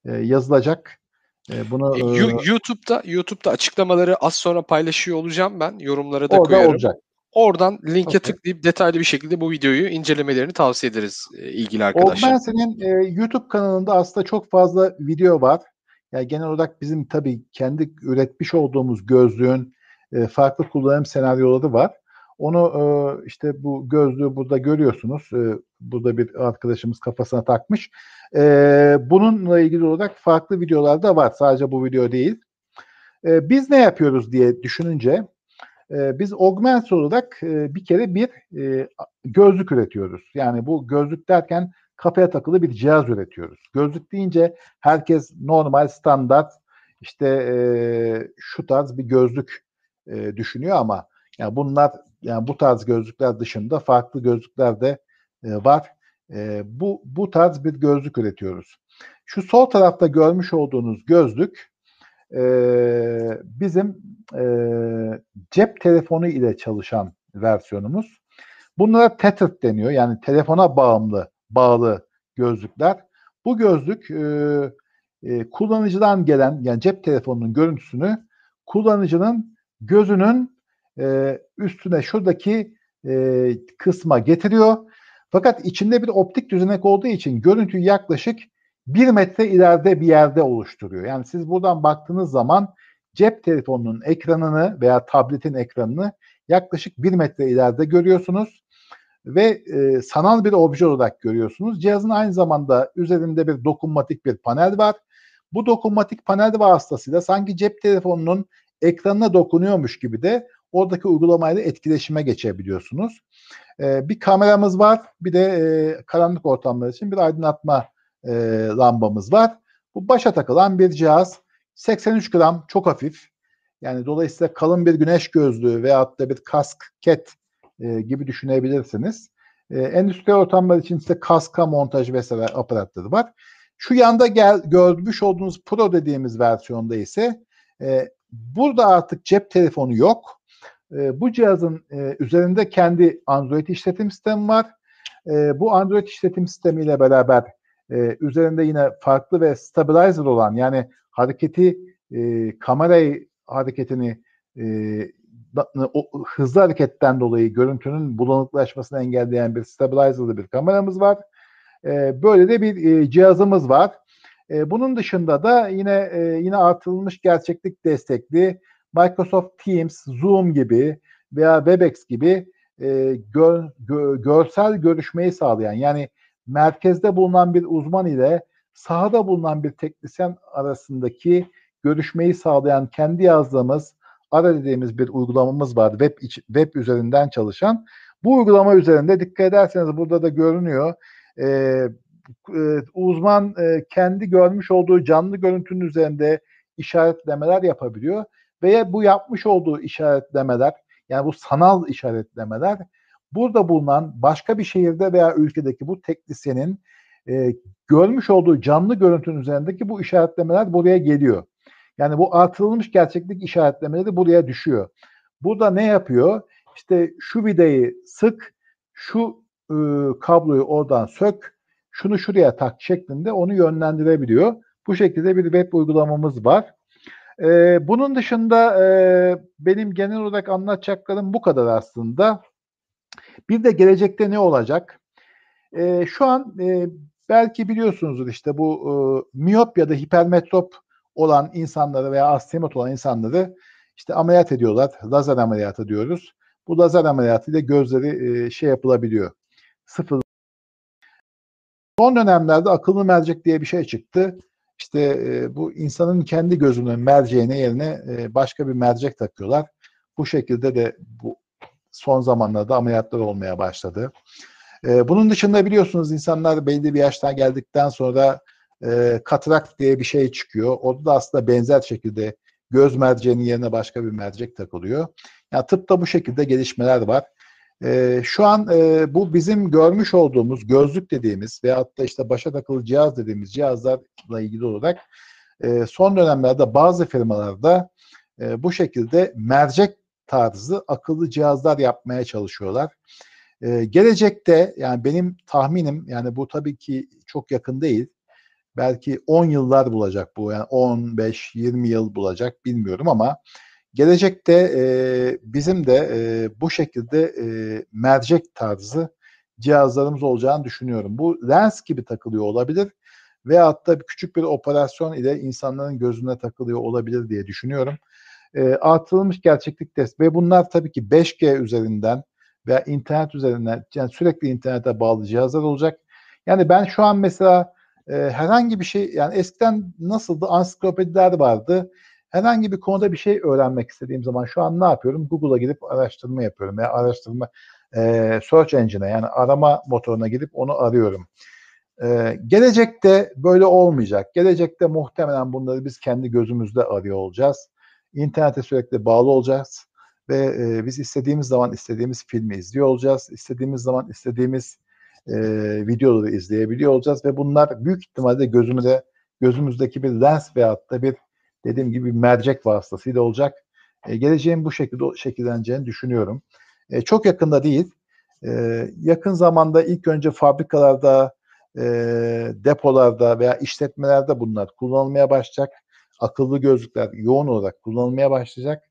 Speaker 2: e, yazılacak.
Speaker 1: E, bunu e, YouTube'da YouTube'da açıklamaları az sonra paylaşıyor olacağım ben. Yorumlara da orada koyarım. olacak. Oradan linke okay. tıklayıp detaylı bir şekilde bu videoyu incelemelerini tavsiye ederiz e, ilgili arkadaşlar.
Speaker 2: senin e, YouTube kanalında aslında çok fazla video var. Yani genel olarak bizim tabii kendi üretmiş olduğumuz gözlüğün e, farklı kullanım senaryoları var. Onu e, işte bu gözlüğü burada görüyorsunuz. E, burada bir arkadaşımız kafasına takmış. E, bununla ilgili olarak farklı videolar da var. Sadece bu video değil. E, biz ne yapıyoruz diye düşününce e, biz Augment olarak e, bir kere bir e, gözlük üretiyoruz. Yani bu gözlük derken kafaya takılı bir cihaz üretiyoruz. Gözlük deyince herkes normal standart işte e, şu tarz bir gözlük e, düşünüyor ama yani bunlar yani bu tarz gözlükler dışında farklı gözlükler de e, var. E, bu bu tarz bir gözlük üretiyoruz. Şu sol tarafta görmüş olduğunuz gözlük e, bizim e, cep telefonu ile çalışan versiyonumuz. Bunlara tethered deniyor. Yani telefona bağımlı, bağlı gözlükler. Bu gözlük e, e, kullanıcıdan gelen yani cep telefonunun görüntüsünü kullanıcının gözünün e, üstüne şuradaki e, kısma getiriyor. Fakat içinde bir optik düzenek olduğu için görüntüyü yaklaşık bir metre ileride bir yerde oluşturuyor. Yani siz buradan baktığınız zaman cep telefonunun ekranını veya tabletin ekranını yaklaşık bir metre ileride görüyorsunuz ve e, sanal bir obje olarak görüyorsunuz. Cihazın aynı zamanda üzerinde bir dokunmatik bir panel var. Bu dokunmatik panel vasıtasıyla sanki cep telefonunun ekranına dokunuyormuş gibi de oradaki uygulamayla etkileşime geçebiliyorsunuz. E, bir kameramız var, bir de e, karanlık ortamlar için bir aydınlatma e, lambamız var. Bu başa takılan bir cihaz. 83 gram çok hafif. Yani dolayısıyla kalın bir güneş gözlüğü veyahut da bir kask, ket e, gibi düşünebilirsiniz. Endüstriyel ortamlar için ise kaska montaj vesaire aparatları var. Şu yanda gel, görmüş olduğunuz Pro dediğimiz versiyonda ise e, burada artık cep telefonu yok. E, bu cihazın e, üzerinde kendi Android işletim sistemi var. E, bu Android işletim sistemiyle beraber e, üzerinde yine farklı ve stabilizer olan yani hareketi e, kamerayı hareketini e, o, hızlı hareketten dolayı görüntünün bulanıklaşmasını engelleyen bir stabilizerlı bir kameramız var. E, böyle de bir e, cihazımız var. E, bunun dışında da yine e, yine artırılmış gerçeklik destekli Microsoft Teams, Zoom gibi veya Webex gibi e, gör, gö, görsel görüşmeyi sağlayan yani merkezde bulunan bir uzman ile sahada bulunan bir teknisyen arasındaki görüşmeyi sağlayan kendi yazdığımız ARA dediğimiz bir uygulamamız var web, iç, web üzerinden çalışan. Bu uygulama üzerinde dikkat ederseniz burada da görünüyor. Ee, e, uzman e, kendi görmüş olduğu canlı görüntünün üzerinde işaretlemeler yapabiliyor veya bu yapmış olduğu işaretlemeler yani bu sanal işaretlemeler burada bulunan başka bir şehirde veya ülkedeki bu teknisyenin e, görmüş olduğu canlı görüntünün üzerindeki bu işaretlemeler buraya geliyor. Yani bu artırılmış gerçeklik işaretlemeleri buraya düşüyor. Burada ne yapıyor? İşte şu vidayı sık, şu e, kabloyu oradan sök, şunu şuraya tak şeklinde onu yönlendirebiliyor. Bu şekilde bir web uygulamamız var. Ee, bunun dışında e, benim genel olarak anlatacaklarım bu kadar aslında. Bir de gelecekte ne olacak? E, şu an e, belki biliyorsunuzdur işte bu e, miyop ya da hipermetrop olan insanları veya astigmat olan insanları işte ameliyat ediyorlar. Lazer ameliyatı diyoruz. Bu lazer ameliyatıyla gözleri e, şey yapılabiliyor. Sıfır. Son dönemlerde akıllı mercek diye bir şey çıktı. İşte e, bu insanın kendi gözünün merceğine yerine e, başka bir mercek takıyorlar. Bu şekilde de bu son zamanlarda ameliyatlar olmaya başladı. E, bunun dışında biliyorsunuz insanlar belli bir yaştan geldikten sonra e, katarakt diye bir şey çıkıyor. Orada da aslında benzer şekilde göz merceğinin yerine başka bir mercek takılıyor. Yani tıpta bu şekilde gelişmeler var. E, şu an e, bu bizim görmüş olduğumuz gözlük dediğimiz veyahut da işte başa takılı cihaz dediğimiz cihazlarla ilgili olarak e, son dönemlerde bazı firmalarda e, bu şekilde mercek tarzı akıllı cihazlar yapmaya çalışıyorlar. Ee, gelecekte yani benim tahminim yani bu tabii ki çok yakın değil. Belki 10 yıllar bulacak bu yani 15-20 yıl bulacak bilmiyorum ama gelecekte e, bizim de e, bu şekilde e, mercek tarzı cihazlarımız olacağını düşünüyorum. Bu lens gibi takılıyor olabilir veyahut da küçük bir operasyon ile insanların gözüne takılıyor olabilir diye düşünüyorum e, artırılmış gerçeklik test ve bunlar tabii ki 5G üzerinden veya internet üzerinden yani sürekli internete bağlı cihazlar olacak. Yani ben şu an mesela e, herhangi bir şey yani eskiden nasıldı ansiklopediler vardı. Herhangi bir konuda bir şey öğrenmek istediğim zaman şu an ne yapıyorum? Google'a gidip araştırma yapıyorum veya araştırma e, search engine'e yani arama motoruna gidip onu arıyorum. Ee, gelecekte böyle olmayacak. Gelecekte muhtemelen bunları biz kendi gözümüzde arıyor olacağız. İnternete sürekli bağlı olacağız ve e, biz istediğimiz zaman istediğimiz filmi izliyor olacağız. İstediğimiz zaman istediğimiz e, videoları izleyebiliyor olacağız ve bunlar büyük ihtimalle gözümüzde gözümüzdeki bir lens veyahut da bir dediğim gibi mercek vasıtasıyla olacak. E, geleceğin bu şekilde şekilleneceğini düşünüyorum. E, çok yakında değil. E, yakın zamanda ilk önce fabrikalarda, e, depolarda veya işletmelerde bunlar kullanılmaya başlayacak akıllı gözlükler yoğun olarak kullanılmaya başlayacak.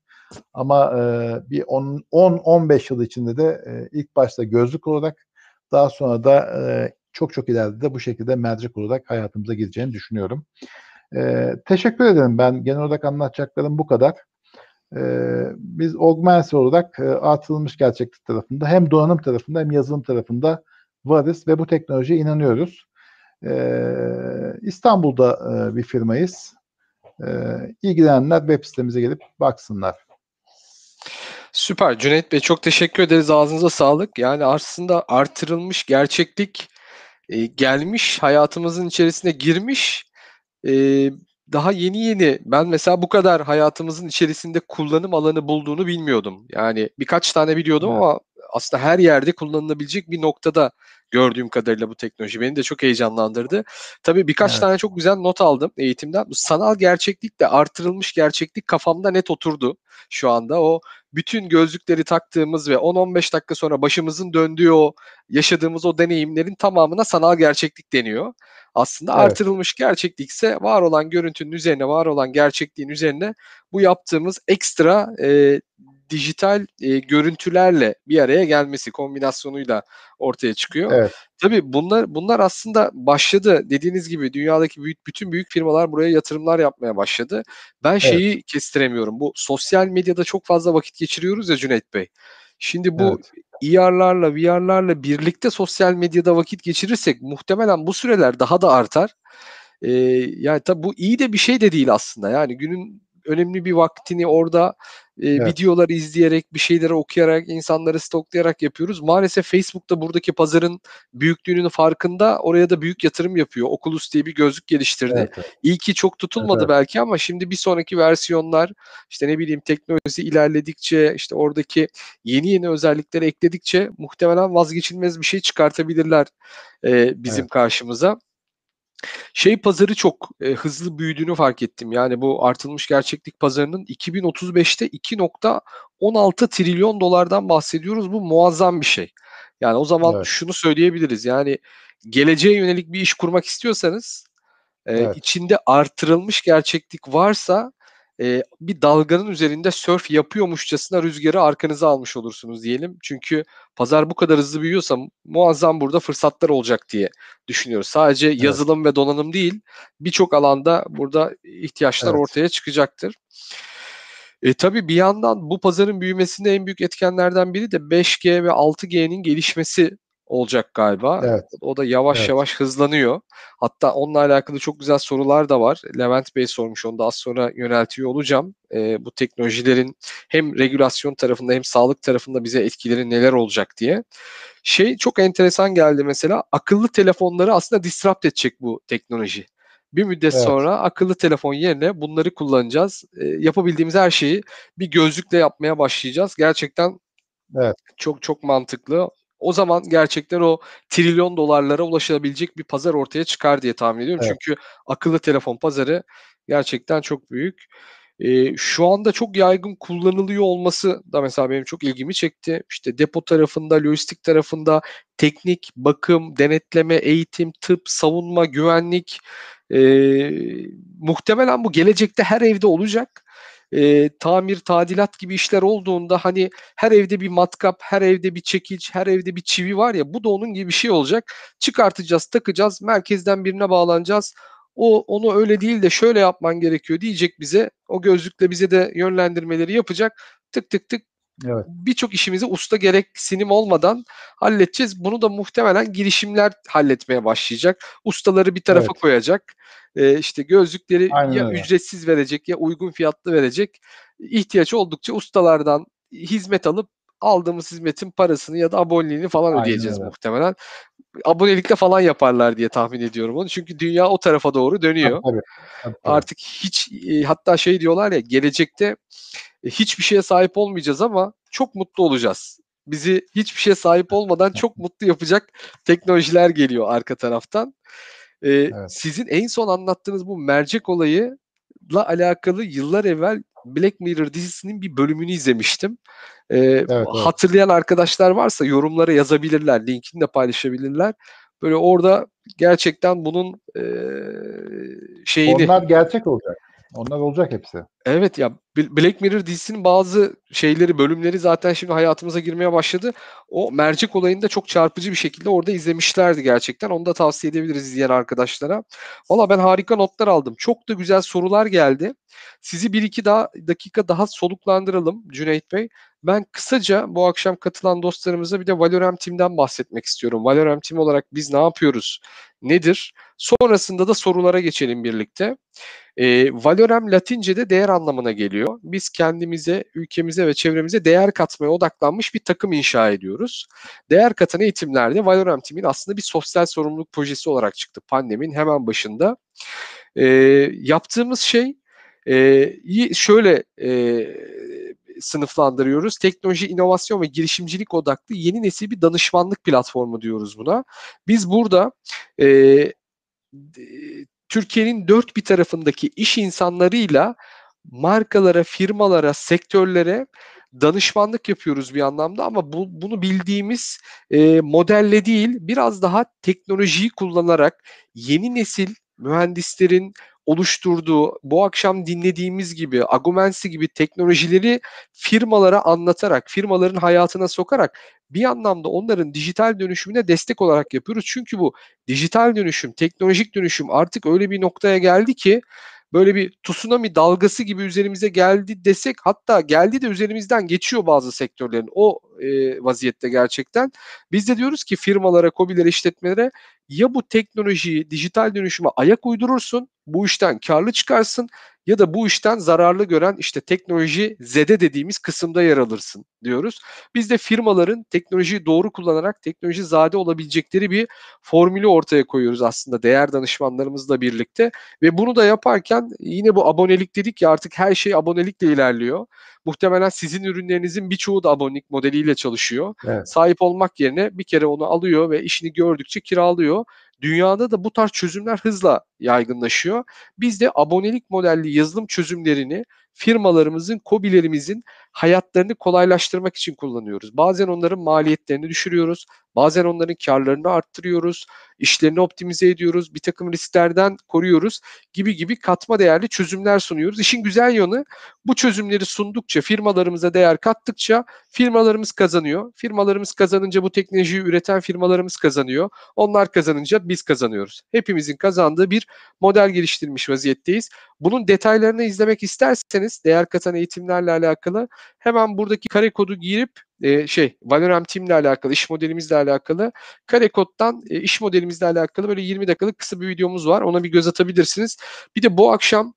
Speaker 2: Ama e, bir 10-15 yıl içinde de e, ilk başta gözlük olarak daha sonra da e, çok çok ileride de bu şekilde mercek olarak hayatımıza gireceğini düşünüyorum. E, teşekkür ederim. Ben genel olarak anlatacaklarım bu kadar. E, biz Augmency olarak e, artırılmış gerçeklik tarafında hem donanım tarafında hem yazılım tarafında varız ve bu teknolojiye inanıyoruz. E, İstanbul'da e, bir firmayız. E, ilgilenenler web sitemize gelip baksınlar.
Speaker 1: Süper. Cüneyt Bey çok teşekkür ederiz. Ağzınıza sağlık. Yani aslında artırılmış gerçeklik e, gelmiş, hayatımızın içerisine girmiş. E, daha yeni yeni ben mesela bu kadar hayatımızın içerisinde kullanım alanı bulduğunu bilmiyordum. Yani birkaç tane biliyordum
Speaker 2: Evet.
Speaker 1: ama aslında her yerde kullanılabilecek bir noktada gördüğüm kadarıyla bu teknoloji beni de çok heyecanlandırdı. Tabii birkaç
Speaker 2: Evet.
Speaker 1: tane çok güzel not aldım eğitimden. Bu sanal gerçeklikle artırılmış gerçeklik kafamda net oturdu şu anda. O bütün gözlükleri taktığımız ve 10-15 dakika sonra başımızın döndüğü o yaşadığımız o deneyimlerin tamamına sanal gerçeklik deniyor. Aslında
Speaker 2: Evet.
Speaker 1: artırılmış gerçeklik ise var olan görüntünün üzerine, var olan gerçekliğin üzerine bu yaptığımız ekstra e, dijital e, görüntülerle bir araya gelmesi kombinasyonuyla ortaya çıkıyor.
Speaker 2: Evet.
Speaker 1: Tabii bunlar bunlar aslında başladı. Dediğiniz gibi dünyadaki büyük, bütün büyük firmalar buraya yatırımlar yapmaya başladı. Ben şeyi kestiremiyorum. Bu sosyal medyada çok fazla vakit geçiriyoruz ya Cüneyt Bey. Şimdi bu
Speaker 2: Evet.
Speaker 1: ER'larla, VR'larla birlikte sosyal medyada vakit geçirirsek muhtemelen bu süreler daha da artar. Ee, yani tabii bu iyi de bir şey de değil aslında. Yani günün önemli bir vaktini orada e,
Speaker 2: Evet.
Speaker 1: videolar izleyerek, bir şeyleri okuyarak, insanları stoklayarak yapıyoruz. Maalesef Facebook'ta buradaki pazarın büyüklüğünün farkında oraya da büyük yatırım yapıyor. Oculus diye bir gözlük geliştirdi.
Speaker 2: Evet. evet.
Speaker 1: İyi ki çok tutulmadı
Speaker 2: Evet.
Speaker 1: belki ama şimdi bir sonraki versiyonlar işte ne bileyim teknoloji ilerledikçe işte oradaki yeni yeni özellikleri ekledikçe muhtemelen vazgeçilmez bir şey çıkartabilirler e, bizim
Speaker 2: Evet.
Speaker 1: karşımıza. Şey pazarı çok e, hızlı büyüdüğünü fark ettim. Yani bu artılmış gerçeklik pazarının 2035'te 2.16 trilyon dolardan bahsediyoruz. Bu muazzam bir şey. Yani o zaman
Speaker 2: Evet.
Speaker 1: şunu söyleyebiliriz. Yani geleceğe yönelik bir iş kurmak istiyorsanız e,
Speaker 2: Evet.
Speaker 1: içinde artırılmış gerçeklik varsa e, bir dalganın üzerinde sörf yapıyormuşçasına rüzgarı arkanıza almış olursunuz diyelim. Çünkü pazar bu kadar hızlı büyüyorsa muazzam burada fırsatlar olacak diye düşünüyoruz. Sadece yazılım ve donanım değil birçok alanda burada ihtiyaçlar
Speaker 2: Evet.
Speaker 1: ortaya çıkacaktır. E, tabii bir yandan bu pazarın büyümesinde en büyük etkenlerden biri de 5G ve 6G'nin gelişmesi olacak galiba.
Speaker 2: Evet.
Speaker 1: O da yavaş
Speaker 2: Evet.
Speaker 1: yavaş hızlanıyor. Hatta onunla alakalı çok güzel sorular da var. Levent Bey sormuş onu da az sonra yöneltiyor olacağım. E, bu teknolojilerin hem regülasyon tarafında hem sağlık tarafında bize etkileri neler olacak diye. Şey çok enteresan geldi mesela akıllı telefonları aslında disrupt edecek bu teknoloji. Bir müddet
Speaker 2: Evet.
Speaker 1: sonra akıllı telefon yerine bunları kullanacağız. E, yapabildiğimiz her şeyi bir gözlükle yapmaya başlayacağız. Gerçekten
Speaker 2: Evet.
Speaker 1: çok çok mantıklı. O zaman gerçekten o trilyon dolarlara ulaşabilecek bir pazar ortaya çıkar diye tahmin ediyorum.
Speaker 2: Evet.
Speaker 1: Çünkü akıllı telefon pazarı gerçekten çok büyük. Ee, şu anda çok yaygın kullanılıyor olması da mesela benim çok ilgimi çekti. İşte depo tarafında, lojistik tarafında teknik, bakım, denetleme, eğitim, tıp, savunma, güvenlik ee, muhtemelen bu gelecekte her evde olacak. Ee, tamir, tadilat gibi işler olduğunda hani her evde bir matkap, her evde bir çekiç, her evde bir çivi var ya bu da onun gibi bir şey olacak. Çıkartacağız, takacağız, merkezden birine bağlanacağız. O onu öyle değil de şöyle yapman gerekiyor diyecek bize. O gözlükle bize de yönlendirmeleri yapacak. Tık tık tık
Speaker 2: Evet.
Speaker 1: birçok işimizi usta gereksinim olmadan halledeceğiz. Bunu da muhtemelen girişimler halletmeye başlayacak. Ustaları bir tarafa
Speaker 2: Evet.
Speaker 1: koyacak. Ee, işte gözlükleri
Speaker 2: Aynen
Speaker 1: ya
Speaker 2: öyle.
Speaker 1: ücretsiz verecek ya uygun fiyatlı verecek. İhtiyaç oldukça ustalardan hizmet alıp aldığımız hizmetin parasını ya da aboneliğini falan
Speaker 2: Aynen
Speaker 1: ödeyeceğiz
Speaker 2: öyle.
Speaker 1: muhtemelen. Abonelikle falan yaparlar diye tahmin ediyorum onu. Çünkü dünya o tarafa doğru dönüyor.
Speaker 2: Tabii, tabii.
Speaker 1: Artık hiç e, hatta şey diyorlar ya gelecekte e, hiçbir şeye sahip olmayacağız ama çok mutlu olacağız. Bizi hiçbir şeye sahip olmadan çok mutlu yapacak teknolojiler geliyor arka taraftan. E,
Speaker 2: Evet.
Speaker 1: Sizin en son anlattığınız bu mercek olayıyla alakalı yıllar evvel Black Mirror dizisinin bir bölümünü izlemiştim. E,
Speaker 2: evet.
Speaker 1: hatırlayan arkadaşlar varsa yorumlara yazabilirler, linkini de paylaşabilirler. Böyle orada gerçekten bunun e, şeyini
Speaker 2: Onlar gerçek olacak. Onlar olacak hepsi.
Speaker 1: Evet ya Black Mirror dizisinin bazı şeyleri, bölümleri zaten şimdi hayatımıza girmeye başladı. O mercek olayını da çok çarpıcı bir şekilde orada izlemişlerdi gerçekten. Onu da tavsiye edebiliriz izleyen arkadaşlara. Valla ben harika notlar aldım. Çok da güzel sorular geldi. Sizi bir iki daha dakika daha soluklandıralım Cüneyt Bey. Ben kısaca bu akşam katılan dostlarımıza bir de Valorem Team'den bahsetmek istiyorum. Valorem Team olarak biz ne yapıyoruz? Nedir? Sonrasında da sorulara geçelim birlikte. E, Valorem Latince'de değer anlamına geliyor. Biz kendimize, ülkemize ve çevremize değer katmaya odaklanmış bir takım inşa ediyoruz. Değer katan eğitimlerde Valorem Team'in aslında bir sosyal sorumluluk projesi olarak çıktı pandeminin hemen başında. E, yaptığımız şey e, şöyle e, sınıflandırıyoruz. Teknoloji, inovasyon ve girişimcilik odaklı yeni nesil bir danışmanlık platformu diyoruz buna. Biz burada e, Türkiye'nin dört bir tarafındaki iş insanlarıyla markalara, firmalara, sektörlere danışmanlık yapıyoruz bir anlamda ama bu, bunu bildiğimiz e, modelle değil biraz daha teknolojiyi kullanarak yeni nesil mühendislerin oluşturduğu bu akşam dinlediğimiz gibi Agumensi gibi teknolojileri firmalara anlatarak, firmaların hayatına sokarak bir anlamda onların dijital dönüşümüne destek olarak yapıyoruz. Çünkü bu dijital dönüşüm, teknolojik dönüşüm artık öyle bir noktaya geldi ki böyle bir tsunami dalgası gibi üzerimize geldi desek hatta geldi de üzerimizden geçiyor bazı sektörlerin o e, vaziyette gerçekten. Biz de diyoruz ki firmalara, kobilere, işletmelere ya bu teknolojiyi dijital dönüşüme ayak uydurursun, bu işten karlı çıkarsın ya da bu işten zararlı gören işte teknoloji zede dediğimiz kısımda yer alırsın diyoruz. Biz de firmaların teknolojiyi doğru kullanarak teknoloji zade olabilecekleri bir formülü ortaya koyuyoruz aslında değer danışmanlarımızla birlikte ve bunu da yaparken yine bu abonelik dedik ya artık her şey abonelikle ilerliyor. Muhtemelen sizin ürünlerinizin birçoğu da abonelik modeliyle çalışıyor. Evet. Sahip olmak yerine bir kere onu alıyor ve işini gördükçe kiralıyor. Dünyada da bu tarz çözümler hızla yaygınlaşıyor. Biz de abonelik modelli yazılım çözümlerini firmalarımızın, kobilerimizin hayatlarını kolaylaştırmak için kullanıyoruz. Bazen onların maliyetlerini düşürüyoruz. Bazen onların karlarını arttırıyoruz. işlerini optimize ediyoruz. Bir takım risklerden koruyoruz gibi gibi katma değerli çözümler sunuyoruz. İşin güzel yanı bu çözümleri sundukça, firmalarımıza değer kattıkça firmalarımız kazanıyor. Firmalarımız kazanınca bu teknolojiyi üreten firmalarımız kazanıyor. Onlar kazanınca biz kazanıyoruz. Hepimizin kazandığı bir model geliştirmiş vaziyetteyiz. Bunun detaylarını izlemek isterseniz değer katan eğitimlerle alakalı hemen buradaki kare kodu girip e, şey Valorem Team alakalı, iş modelimizle alakalı kare koddan e, iş modelimizle alakalı böyle 20 dakikalık kısa bir videomuz var. Ona bir göz atabilirsiniz. Bir de bu akşam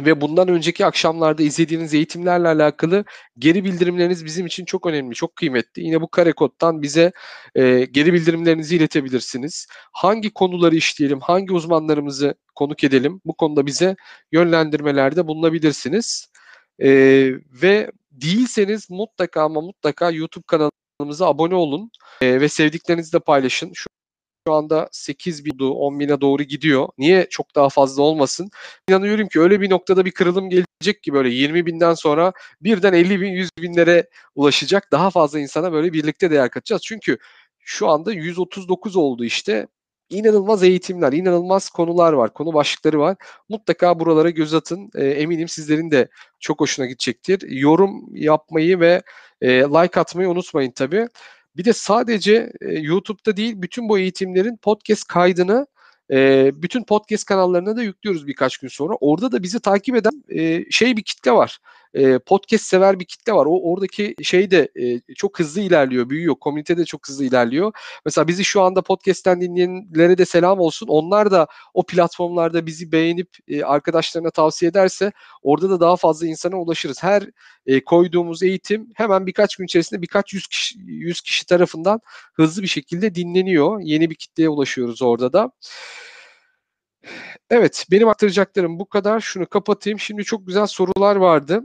Speaker 1: ve bundan önceki akşamlarda izlediğiniz eğitimlerle alakalı geri bildirimleriniz bizim için çok önemli, çok kıymetli. Yine bu kare koddan bize e, geri bildirimlerinizi iletebilirsiniz. Hangi konuları işleyelim, hangi uzmanlarımızı konuk edelim bu konuda bize yönlendirmelerde bulunabilirsiniz. E, ve değilseniz mutlaka ama mutlaka YouTube kanalımıza abone olun e, ve sevdiklerinizle paylaşın. Şu şu anda 8 bin, 10 bine doğru gidiyor. Niye çok daha fazla olmasın? İnanıyorum ki öyle bir noktada bir kırılım gelecek ki böyle 20 binden sonra birden 50 bin, 100 binlere ulaşacak. Daha fazla insana böyle birlikte değer katacağız. Çünkü şu anda 139 oldu işte inanılmaz eğitimler, inanılmaz konular var, konu başlıkları var. Mutlaka buralara göz atın. E, eminim sizlerin de çok hoşuna gidecektir. Yorum yapmayı ve e, like atmayı unutmayın tabii. Bir de sadece e, YouTube'da değil, bütün bu eğitimlerin podcast kaydını e, bütün podcast kanallarına da yüklüyoruz birkaç gün sonra. Orada da bizi takip eden e, şey bir kitle var e, podcast sever bir kitle var. O oradaki şey de e, çok hızlı ilerliyor, büyüyor. Komünite de çok hızlı ilerliyor. Mesela bizi şu anda podcast'ten dinleyenlere de selam olsun. Onlar da o platformlarda bizi beğenip e, arkadaşlarına tavsiye ederse orada da daha fazla insana ulaşırız. Her e, koyduğumuz eğitim hemen birkaç gün içerisinde birkaç yüz kişi, yüz kişi tarafından hızlı bir şekilde dinleniyor. Yeni bir kitleye ulaşıyoruz orada da. Evet, benim aktaracaklarım bu kadar. Şunu kapatayım. Şimdi çok güzel sorular vardı.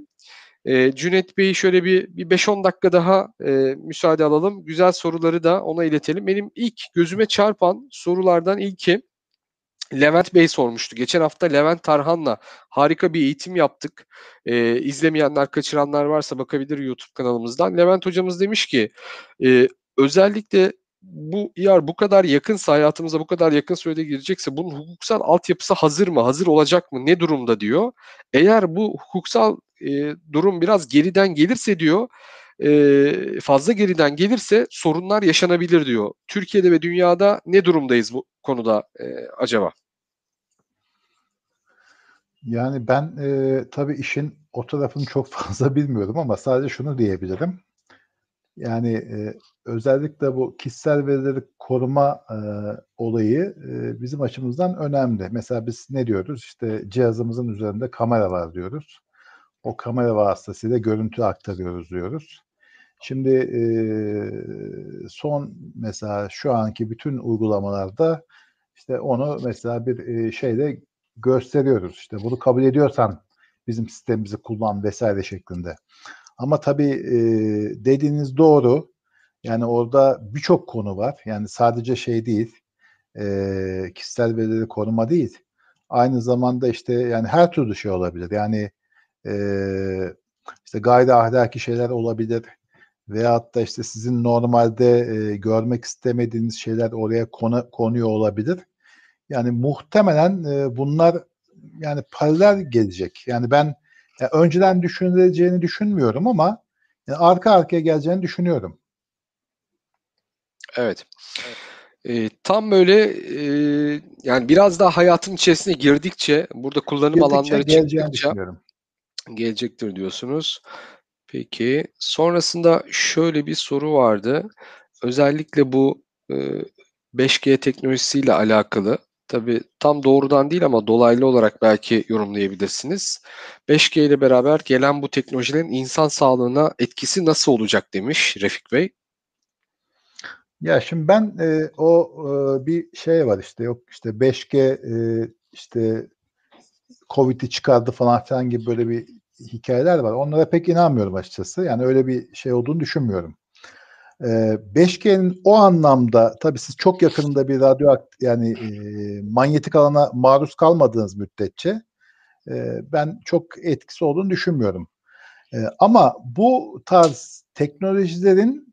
Speaker 1: E, Cüneyt Bey'i şöyle bir, bir 5-10 dakika daha e, müsaade alalım. Güzel soruları da ona iletelim. Benim ilk gözüme çarpan sorulardan ilki Levent Bey sormuştu. Geçen hafta Levent Tarhan'la harika bir eğitim yaptık. E, izlemeyenler, kaçıranlar varsa bakabilir YouTube kanalımızdan. Levent hocamız demiş ki e, özellikle bu yer bu kadar yakınsa hayatımıza bu kadar yakın sürede girecekse bunun hukuksal altyapısı hazır mı? Hazır olacak mı? Ne durumda diyor. Eğer bu hukuksal e, durum biraz geriden gelirse diyor e, fazla geriden gelirse sorunlar yaşanabilir diyor. Türkiye'de ve dünyada ne durumdayız bu konuda e, acaba?
Speaker 2: Yani ben e, tabii işin o tarafını çok fazla bilmiyorum ama sadece şunu diyebilirim. Yani e, özellikle bu kişisel verileri koruma e, olayı e, bizim açımızdan önemli. Mesela biz ne diyoruz? İşte cihazımızın üzerinde kamera var diyoruz. O kamera vasıtasıyla görüntü aktarıyoruz diyoruz. Şimdi e, son mesela şu anki bütün uygulamalarda işte onu mesela bir e, şeyle gösteriyoruz. İşte bunu kabul ediyorsan bizim sistemimizi kullan vesaire şeklinde. Ama tabii e, dediğiniz doğru. Yani orada birçok konu var. Yani sadece şey değil, e, kişisel verileri koruma değil. Aynı zamanda işte yani her türlü şey olabilir. Yani e, işte gayri ahlaki şeyler olabilir. Veyahut da işte sizin normalde e, görmek istemediğiniz şeyler oraya konu, konuyor olabilir. Yani muhtemelen e, bunlar yani paralel gelecek. Yani ben yani önceden düşünüleceğini düşünmüyorum ama yani arka arkaya geleceğini düşünüyorum.
Speaker 1: Evet. E, tam böyle e, yani biraz daha hayatın içerisine girdikçe burada kullanım
Speaker 2: Girdikçe
Speaker 1: alanları çıktıkça gelecektir diyorsunuz. Peki sonrasında şöyle bir soru vardı. Özellikle bu e, 5G teknolojisiyle alakalı tabii tam doğrudan değil ama dolaylı olarak belki yorumlayabilirsiniz. 5G ile beraber gelen bu teknolojilerin insan sağlığına etkisi nasıl olacak demiş Refik Bey.
Speaker 2: Ya şimdi ben e, o e, bir şey var işte yok işte 5G e, işte Covid'i çıkardı falan filan gibi böyle bir hikayeler var. Onlara pek inanmıyorum açıkçası. Yani öyle bir şey olduğunu düşünmüyorum. E, 5G'nin o anlamda tabii siz çok yakınında bir radyo yani e, manyetik alana maruz kalmadığınız müddetçe e, ben çok etkisi olduğunu düşünmüyorum. E, ama bu tarz teknolojilerin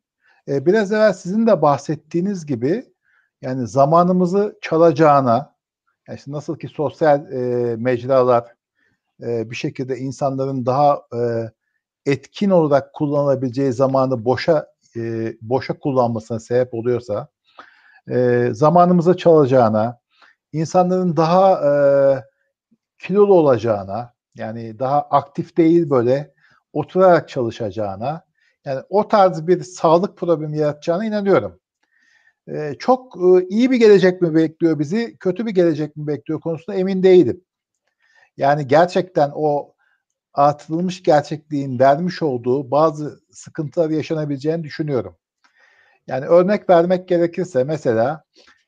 Speaker 2: e, biraz evvel sizin de bahsettiğiniz gibi yani zamanımızı çalacağına, yani işte nasıl ki sosyal e, mecralar e, bir şekilde insanların daha e, etkin olarak kullanabileceği zamanı boşa e, boşa kullanmasına sebep oluyorsa, e, zamanımızı çalacağına, insanların daha e, kilolu olacağına, yani daha aktif değil böyle oturarak çalışacağına, yani o tarz bir sağlık problemi yaratacağına inanıyorum. Ee, çok e, iyi bir gelecek mi bekliyor bizi, kötü bir gelecek mi bekliyor konusunda emin değilim. Yani gerçekten o artırılmış gerçekliğin vermiş olduğu bazı sıkıntılar yaşanabileceğini düşünüyorum. Yani örnek vermek gerekirse mesela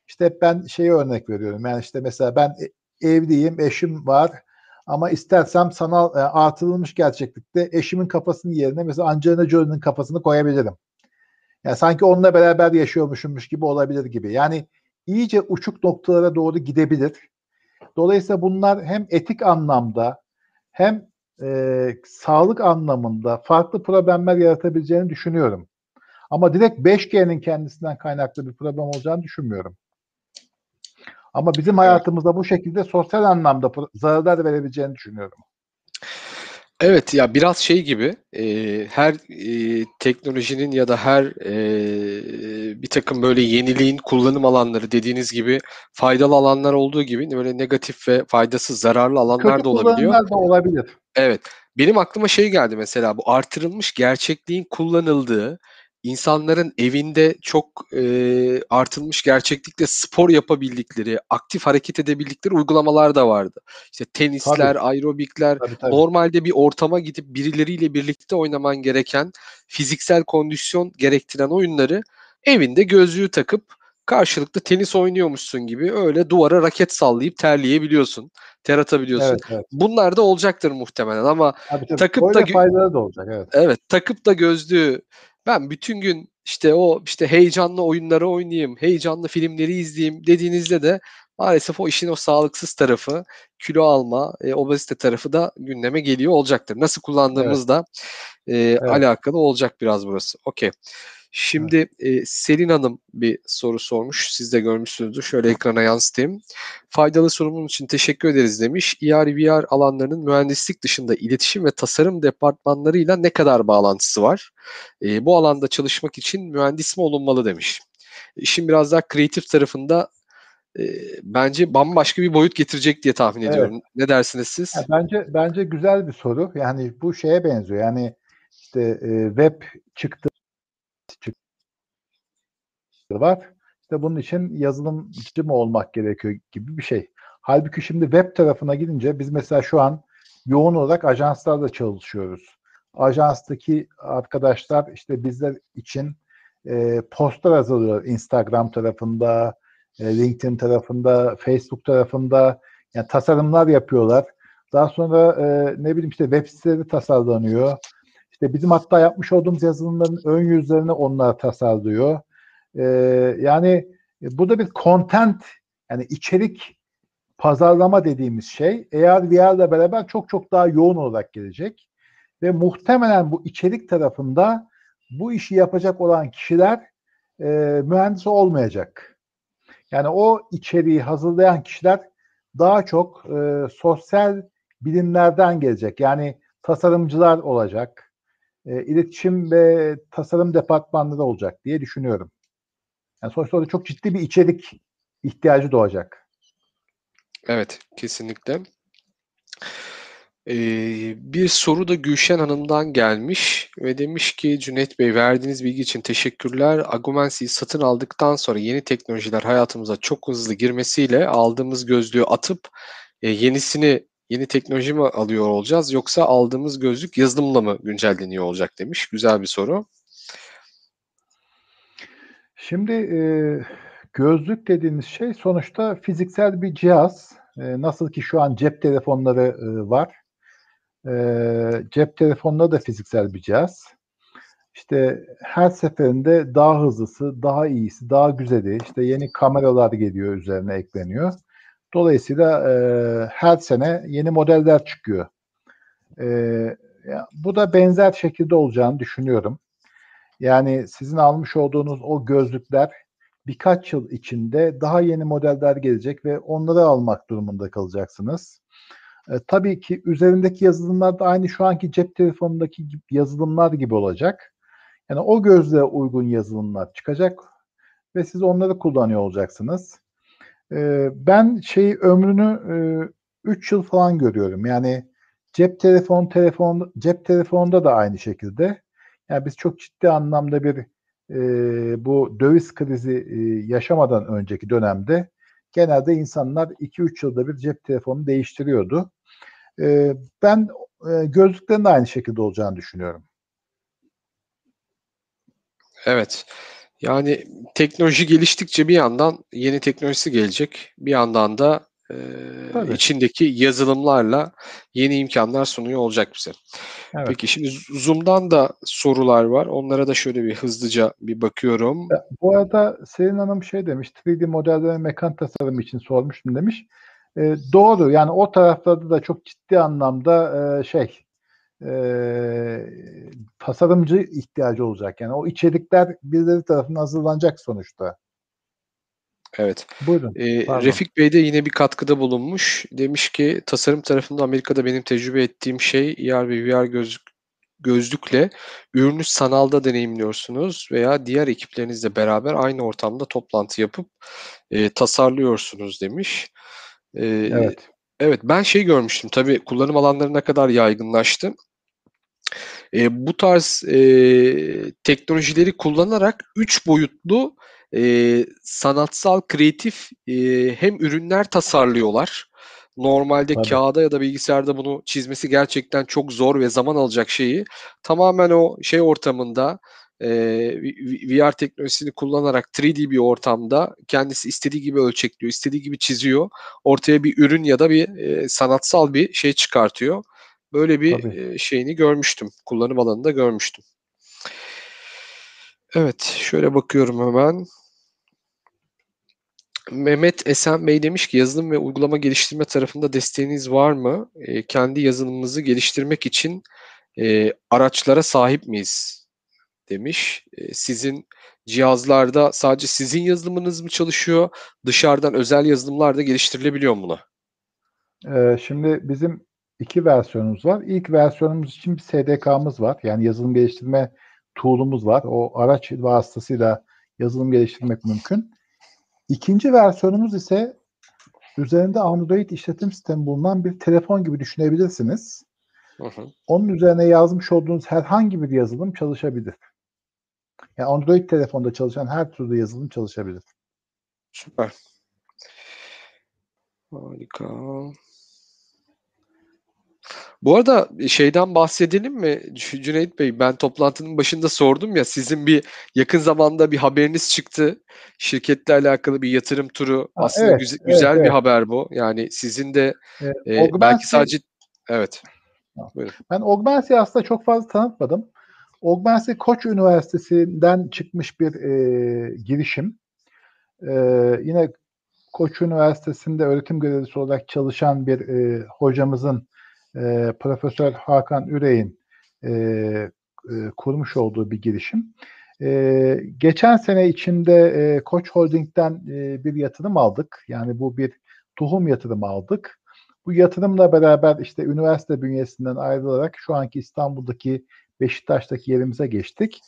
Speaker 2: işte ben şeyi örnek veriyorum. Yani işte mesela ben e, evliyim, eşim var ama istersem sanal e, artırılmış gerçeklikte eşimin kafasının yerine mesela Angelina Jolie'nin kafasını koyabilirim. Yani sanki onunla beraber yaşıyormuşummuş gibi olabilir gibi. Yani iyice uçuk noktalara doğru gidebilir. Dolayısıyla bunlar hem etik anlamda hem e, sağlık anlamında farklı problemler yaratabileceğini düşünüyorum. Ama direkt 5G'nin kendisinden kaynaklı bir problem olacağını düşünmüyorum. Ama bizim hayatımızda bu şekilde sosyal anlamda zararlar verebileceğini düşünüyorum.
Speaker 1: Evet ya biraz şey gibi e, her e, teknolojinin ya da her e, bir takım böyle yeniliğin kullanım alanları dediğiniz gibi faydalı alanlar olduğu gibi böyle negatif ve faydasız zararlı alanlar
Speaker 2: Kötü
Speaker 1: da olabiliyor.
Speaker 2: kullanımlar da olabilir.
Speaker 1: Evet. Benim aklıma şey geldi mesela bu artırılmış gerçekliğin kullanıldığı insanların evinde çok e, artılmış gerçeklikle spor yapabildikleri, aktif hareket edebildikleri uygulamalar da vardı. İşte tenisler,
Speaker 2: Tabii.
Speaker 1: aerobikler,
Speaker 2: Tabii, tabii.
Speaker 1: normalde bir ortama gidip birileriyle birlikte oynaman gereken, fiziksel kondisyon gerektiren oyunları evinde gözlüğü takıp karşılıklı tenis oynuyormuşsun gibi öyle duvara raket sallayıp terleyebiliyorsun, ter atabiliyorsun.
Speaker 2: Evet, evet.
Speaker 1: Bunlar da olacaktır muhtemelen ama
Speaker 2: Tabii, tabii.
Speaker 1: takıp
Speaker 2: Öyle
Speaker 1: da
Speaker 2: faydaları da olacak. Evet.
Speaker 1: Evet, takıp da gözlüğü ben bütün gün işte o işte heyecanlı oyunları oynayayım, heyecanlı filmleri izleyeyim dediğinizde de maalesef o işin o sağlıksız tarafı, kilo alma, e, obezite tarafı da gündeme geliyor olacaktır. Nasıl kullandığımız da e, alakalı olacak biraz burası. Okey. Şimdi e, Selin Hanım bir soru sormuş. Siz de görmüşsünüzdür. Şöyle ekrana yansıtayım. Faydalı sorumun için teşekkür ederiz demiş. ER, VR alanlarının mühendislik dışında iletişim ve tasarım departmanlarıyla ne kadar bağlantısı var? E, bu alanda çalışmak için mühendis mi olunmalı demiş. İşin biraz daha kreatif tarafında e, bence bambaşka bir boyut getirecek diye tahmin
Speaker 2: Evet.
Speaker 1: ediyorum. Ne dersiniz siz?
Speaker 2: Ya bence bence güzel bir soru. Yani bu şeye benziyor. Yani işte e, web çıktı var. İşte bunun için yazılımcı mı olmak gerekiyor gibi bir şey. Halbuki şimdi web tarafına gidince biz mesela şu an yoğun olarak ajanslarla çalışıyoruz. Ajanstaki arkadaşlar işte bizler için e, postlar hazırlıyor Instagram tarafında, e, LinkedIn tarafında, Facebook tarafında. Yani tasarımlar yapıyorlar. Daha sonra e, ne bileyim işte web siteleri tasarlanıyor. İşte bizim hatta yapmış olduğumuz yazılımların ön yüzlerini onlar tasarlıyor. E, yani e, bu da bir content yani içerik pazarlama dediğimiz şey eğer VR ile beraber çok çok daha yoğun olarak gelecek. Ve muhtemelen bu içerik tarafında bu işi yapacak olan kişiler e, mühendis olmayacak. Yani o içeriği hazırlayan kişiler daha çok e, sosyal bilimlerden gelecek. Yani tasarımcılar olacak, e, iletişim ve tasarım departmanları olacak diye düşünüyorum. Yani sonuçta orada çok ciddi bir içerik ihtiyacı doğacak.
Speaker 1: Evet, kesinlikle. Ee, bir soru da Gülşen Hanım'dan gelmiş ve demiş ki Cüneyt Bey verdiğiniz bilgi için teşekkürler. Agumensi'yi satın aldıktan sonra yeni teknolojiler hayatımıza çok hızlı girmesiyle aldığımız gözlüğü atıp e, yenisini yeni teknoloji mi alıyor olacağız yoksa aldığımız gözlük yazılımla mı güncelleniyor olacak demiş. Güzel bir soru.
Speaker 2: Şimdi e, gözlük dediğimiz şey sonuçta fiziksel bir cihaz. E, nasıl ki şu an cep telefonları e, var. E, cep telefonları da fiziksel bir cihaz. İşte her seferinde daha hızlısı, daha iyisi, daha güzeli, işte yeni kameralar geliyor üzerine ekleniyor. Dolayısıyla e, her sene yeni modeller çıkıyor. E, ya, bu da benzer şekilde olacağını düşünüyorum. Yani sizin almış olduğunuz o gözlükler birkaç yıl içinde daha yeni modeller gelecek ve onları almak durumunda kalacaksınız. E, tabii ki üzerindeki yazılımlar da aynı şu anki cep telefonundaki yazılımlar gibi olacak. Yani o gözle uygun yazılımlar çıkacak ve siz onları kullanıyor olacaksınız. E, ben şey ömrünü 3 e, yıl falan görüyorum. Yani cep telefon telefon cep telefonunda da aynı şekilde. Yani biz çok ciddi anlamda bir e, bu döviz krizi e, yaşamadan önceki dönemde genelde insanlar 2-3 yılda bir cep telefonu değiştiriyordu. E, ben e, gözlüklerin de aynı şekilde olacağını düşünüyorum.
Speaker 1: Evet. Yani teknoloji geliştikçe bir yandan yeni teknolojisi gelecek. Bir yandan da e, içindeki yazılımlarla yeni imkanlar sunuyor olacak bize. Evet. Peki şimdi Zoom'dan da sorular var. Onlara da şöyle bir hızlıca bir bakıyorum.
Speaker 2: Bu arada Selin Hanım şey demiş, 3D modelleme mekan tasarımı için sormuştum demiş. E, doğru yani o taraflarda da çok ciddi anlamda e, şey e, tasarımcı ihtiyacı olacak. Yani o içerikler birileri tarafından hazırlanacak sonuçta.
Speaker 1: Evet.
Speaker 2: Buyurun.
Speaker 1: Ee, Refik Bey de yine bir katkıda bulunmuş. Demiş ki tasarım tarafında Amerika'da benim tecrübe ettiğim şey ER ve VR gözlük, gözlükle ürünü sanalda deneyimliyorsunuz veya diğer ekiplerinizle beraber aynı ortamda toplantı yapıp e, tasarlıyorsunuz demiş. E,
Speaker 2: evet.
Speaker 1: Evet ben şey görmüştüm tabii kullanım alanları ne kadar yaygınlaştı. E, bu tarz e, teknolojileri kullanarak üç boyutlu e, sanatsal, kreatif e, hem ürünler tasarlıyorlar. Normalde Tabii. kağıda ya da bilgisayarda bunu çizmesi gerçekten çok zor ve zaman alacak şeyi tamamen o şey ortamında e, VR teknolojisini kullanarak 3D bir ortamda kendisi istediği gibi ölçekliyor, istediği gibi çiziyor. Ortaya bir ürün ya da bir e, sanatsal bir şey çıkartıyor. Böyle bir e, şeyini görmüştüm. Kullanım alanında görmüştüm. Evet, şöyle bakıyorum hemen. Mehmet Esen Bey demiş ki yazılım ve uygulama geliştirme tarafında desteğiniz var mı? E, kendi yazılımımızı geliştirmek için e, araçlara sahip miyiz? demiş. E, sizin cihazlarda sadece sizin yazılımınız mı çalışıyor? Dışarıdan özel yazılımlar da geliştirilebiliyor mu buna?
Speaker 2: Ee, şimdi bizim iki versiyonumuz var. İlk versiyonumuz için bir SDK'mız var. Yani yazılım geliştirme tool'umuz var. O araç vasıtasıyla yazılım geliştirmek mümkün. İkinci versiyonumuz ise üzerinde Android işletim sistemi bulunan bir telefon gibi düşünebilirsiniz.
Speaker 1: Hı hı.
Speaker 2: Onun üzerine yazmış olduğunuz herhangi bir yazılım çalışabilir. Yani Android telefonda çalışan her türlü yazılım çalışabilir.
Speaker 1: Süper. Harika. Bu arada şeyden bahsedelim mi Cü- Cüneyt Bey? Ben toplantının başında sordum ya sizin bir yakın zamanda bir haberiniz çıktı. Şirketle alakalı bir yatırım turu.
Speaker 2: Ha,
Speaker 1: Aslında
Speaker 2: evet,
Speaker 1: güze-
Speaker 2: evet,
Speaker 1: güzel bir
Speaker 2: evet.
Speaker 1: haber bu. Yani sizin de
Speaker 2: Ee,
Speaker 1: e, belki sadece evet.
Speaker 2: Ben Augmency'yi aslında çok fazla tanıtmadım. Augmency Koç Üniversitesi'nden çıkmış bir e, girişim. E, yine Koç Üniversitesi'nde öğretim görevlisi olarak çalışan bir e, hocamızın e, Profesör Hakan Ürey'in e, e, kurmuş olduğu bir girişim. E, geçen sene içinde e, Koç Holding'den e, bir yatırım aldık. Yani bu bir tohum yatırımı aldık. Bu yatırımla beraber işte üniversite bünyesinden ayrılarak şu anki İstanbul'daki Beşiktaş'taki yerimize geçtik.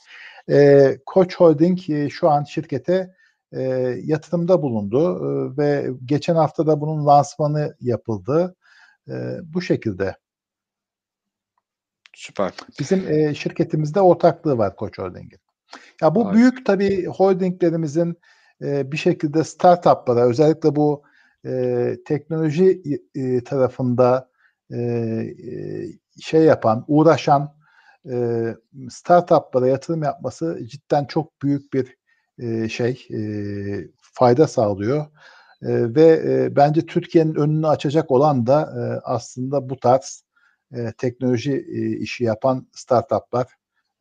Speaker 2: E, Koç Holding e, şu an şirkete e, yatırımda bulundu e, ve geçen hafta da bunun lansmanı yapıldı. E, bu şekilde.
Speaker 1: Süper.
Speaker 2: Bizim e, şirketimizde ortaklığı var Koç Holding'in. Ya bu
Speaker 1: Harika.
Speaker 2: büyük tabii holdinglerimizin e, bir şekilde startuplara özellikle bu e, teknoloji e, tarafında e, e, şey yapan, uğraşan e, startuplara yatırım yapması cidden çok büyük bir e, şey e, fayda sağlıyor. E, ve e, bence Türkiye'nin önünü açacak olan da e, aslında bu tarz e, teknoloji e, işi yapan startuplar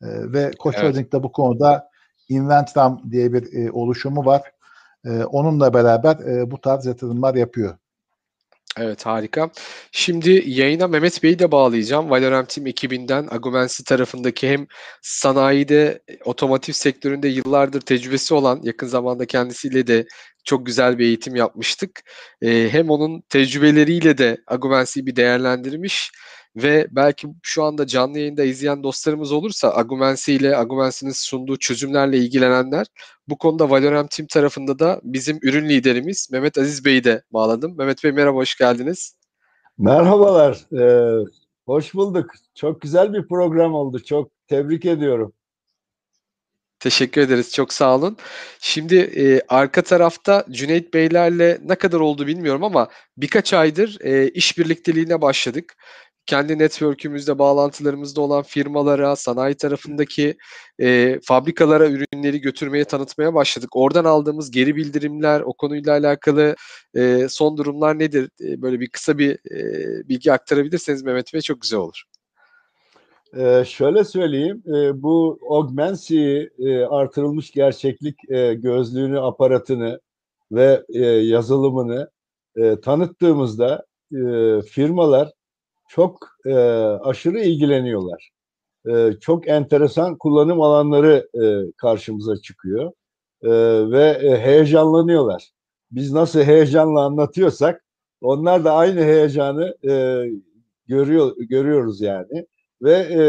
Speaker 2: e, ve Koç
Speaker 1: Evet.
Speaker 2: Holding de bu konuda Inventram diye bir e, oluşumu var. E, onunla beraber e, bu tarz yatırımlar yapıyor.
Speaker 1: Evet harika. Şimdi yayına Mehmet Bey'i de bağlayacağım. Valorem Team ekibinden Agumensi tarafındaki hem sanayide, e, otomotiv sektöründe yıllardır tecrübesi olan yakın zamanda kendisiyle de çok güzel bir eğitim yapmıştık. Ee, hem onun tecrübeleriyle de Agumensi'yi bir değerlendirmiş ve belki şu anda canlı yayında izleyen dostlarımız olursa Agumensi ile Agumensi'nin sunduğu çözümlerle ilgilenenler bu konuda Valorem Team tarafında da bizim ürün liderimiz Mehmet Aziz Bey'i de bağladım. Mehmet Bey merhaba, hoş geldiniz.
Speaker 3: Merhabalar, ee, hoş bulduk. Çok güzel bir program oldu. Çok tebrik ediyorum.
Speaker 1: Teşekkür ederiz, çok sağ olun. Şimdi e, arka tarafta Cüneyt Beylerle ne kadar oldu bilmiyorum ama birkaç aydır e, iş birlikteliğine başladık. Kendi network'ümüzde, bağlantılarımızda olan firmalara, sanayi tarafındaki e, fabrikalara ürünleri götürmeye, tanıtmaya başladık. Oradan aldığımız geri bildirimler, o konuyla alakalı e, son durumlar nedir? E, böyle bir kısa bir e, bilgi aktarabilirseniz Mehmet Bey çok güzel olur.
Speaker 3: Ee, şöyle söyleyeyim, e, bu Augmency e, artırılmış gerçeklik e, gözlüğünü, aparatını ve e, yazılımını e, tanıttığımızda e, firmalar çok e, aşırı ilgileniyorlar. E, çok enteresan kullanım alanları e, karşımıza çıkıyor E, ve e, heyecanlanıyorlar. Biz nasıl heyecanla anlatıyorsak onlar da aynı heyecanı e, görüyor görüyoruz yani ve e,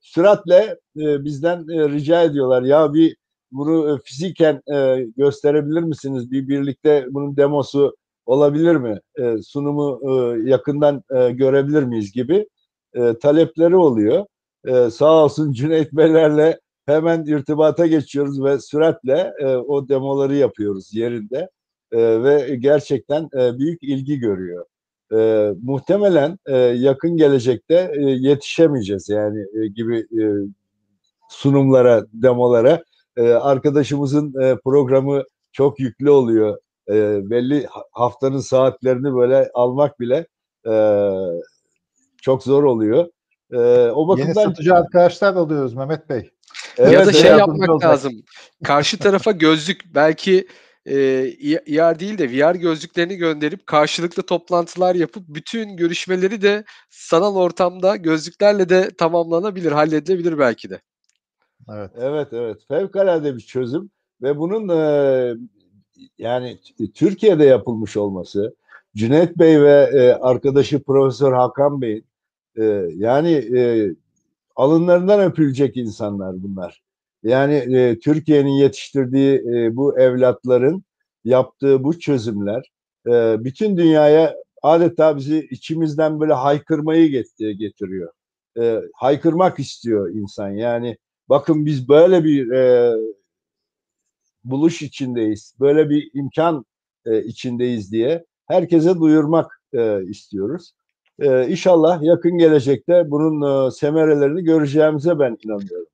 Speaker 3: süratle e, bizden e, rica ediyorlar ya bir bunu e, fiziken e, gösterebilir misiniz? Bir birlikte bunun demosu olabilir mi? E, sunumu e, yakından e, görebilir miyiz gibi e, talepleri oluyor. E, sağ olsun Cüneyt Beylerle hemen irtibata geçiyoruz ve süratle e, o demoları yapıyoruz yerinde E, ve gerçekten e, büyük ilgi görüyor e, muhtemelen e, yakın gelecekte e, yetişemeyeceğiz yani e, gibi e, sunumlara, demolara. E, arkadaşımızın e, programı çok yüklü oluyor. E, belli ha- haftanın saatlerini böyle almak bile e, çok zor oluyor. E, o
Speaker 2: Yeni
Speaker 3: bakımdan
Speaker 2: satıcı arkadaşlar alıyoruz Mehmet Bey.
Speaker 3: evet,
Speaker 1: ya da şey yapmak
Speaker 2: olacak.
Speaker 1: lazım. Karşı tarafa gözlük belki e, değil de VR gözlüklerini gönderip karşılıklı toplantılar yapıp bütün görüşmeleri de sanal ortamda gözlüklerle de tamamlanabilir, halledilebilir belki de.
Speaker 2: Evet.
Speaker 3: Evet evet fevkalade bir çözüm ve bunun e, yani Türkiye'de yapılmış olması Cüneyt Bey ve e, arkadaşı Profesör Hakan Bey e, yani e, alınlarından öpülecek insanlar bunlar. Yani e, Türkiye'nin yetiştirdiği e, bu evlatların yaptığı bu çözümler e, bütün dünyaya adeta bizi içimizden böyle haykırmayı get- getiriyor. E, haykırmak istiyor insan yani bakın biz böyle bir e, buluş içindeyiz, böyle bir imkan e, içindeyiz diye herkese duyurmak e, istiyoruz. E, inşallah yakın gelecekte bunun e, semerelerini göreceğimize ben inanıyorum.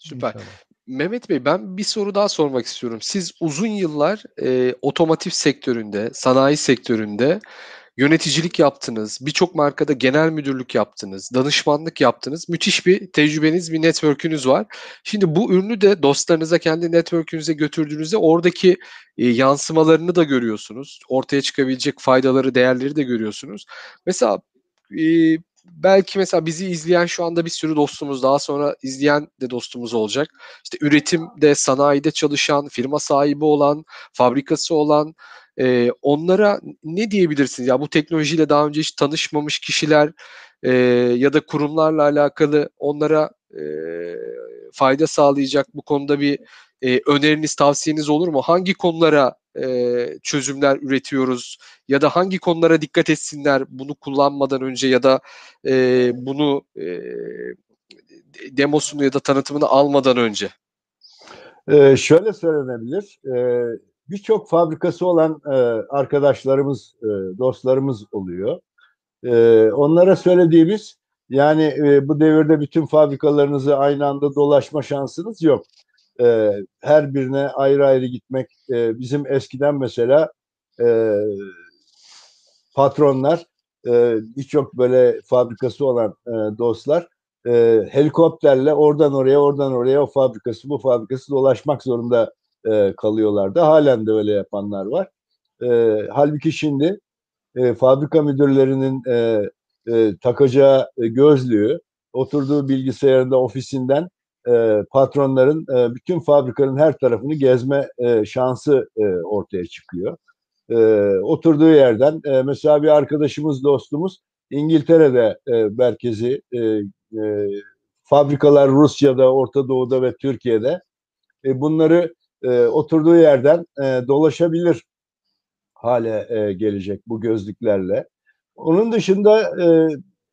Speaker 1: Süper.
Speaker 2: İnşallah.
Speaker 1: Mehmet Bey ben bir soru daha sormak istiyorum. Siz uzun yıllar e, otomotiv sektöründe, sanayi sektöründe yöneticilik yaptınız. Birçok markada genel müdürlük yaptınız, danışmanlık yaptınız. Müthiş bir tecrübeniz, bir network'ünüz var. Şimdi bu ürünü de dostlarınıza, kendi network'ünüze götürdüğünüzde oradaki e, yansımalarını da görüyorsunuz. Ortaya çıkabilecek faydaları, değerleri de görüyorsunuz. Mesela e, belki mesela bizi izleyen şu anda bir sürü dostumuz daha sonra izleyen de dostumuz olacak. İşte üretimde, sanayide çalışan, firma sahibi olan, fabrikası olan e, onlara ne diyebilirsiniz? Ya bu teknolojiyle daha önce hiç tanışmamış kişiler e, ya da kurumlarla alakalı onlara e, fayda sağlayacak bu konuda bir e, öneriniz, tavsiyeniz olur mu? Hangi konulara e, çözümler üretiyoruz ya da hangi konulara dikkat etsinler bunu kullanmadan önce ya da e, bunu e, demosunu ya da tanıtımını almadan önce?
Speaker 3: E, şöyle söylenebilir, e, birçok fabrikası olan e, arkadaşlarımız, e, dostlarımız oluyor. E, onlara söylediğimiz yani e, bu devirde bütün fabrikalarınızı aynı anda dolaşma şansınız yok. E, her birine ayrı ayrı gitmek e, bizim eskiden mesela e, patronlar e, birçok böyle fabrikası olan e, dostlar e, helikopterle oradan oraya oradan oraya o fabrikası bu fabrikası dolaşmak zorunda e, kalıyorlardı. Halen de öyle yapanlar var. E, halbuki şimdi e, fabrika müdürlerinin e, e, takacağı gözlüğü oturduğu bilgisayarında ofisinden e, patronların e, bütün fabrikanın her tarafını gezme e, şansı ortaya çıkıyor. Oturduğu yerden mesela bir arkadaşımız dostumuz İngiltere'de merkezi fabrikalar Rusya'da, Orta Doğu'da ve Türkiye'de bunları oturduğu yerden dolaşabilir hale gelecek bu gözlüklerle. Onun dışında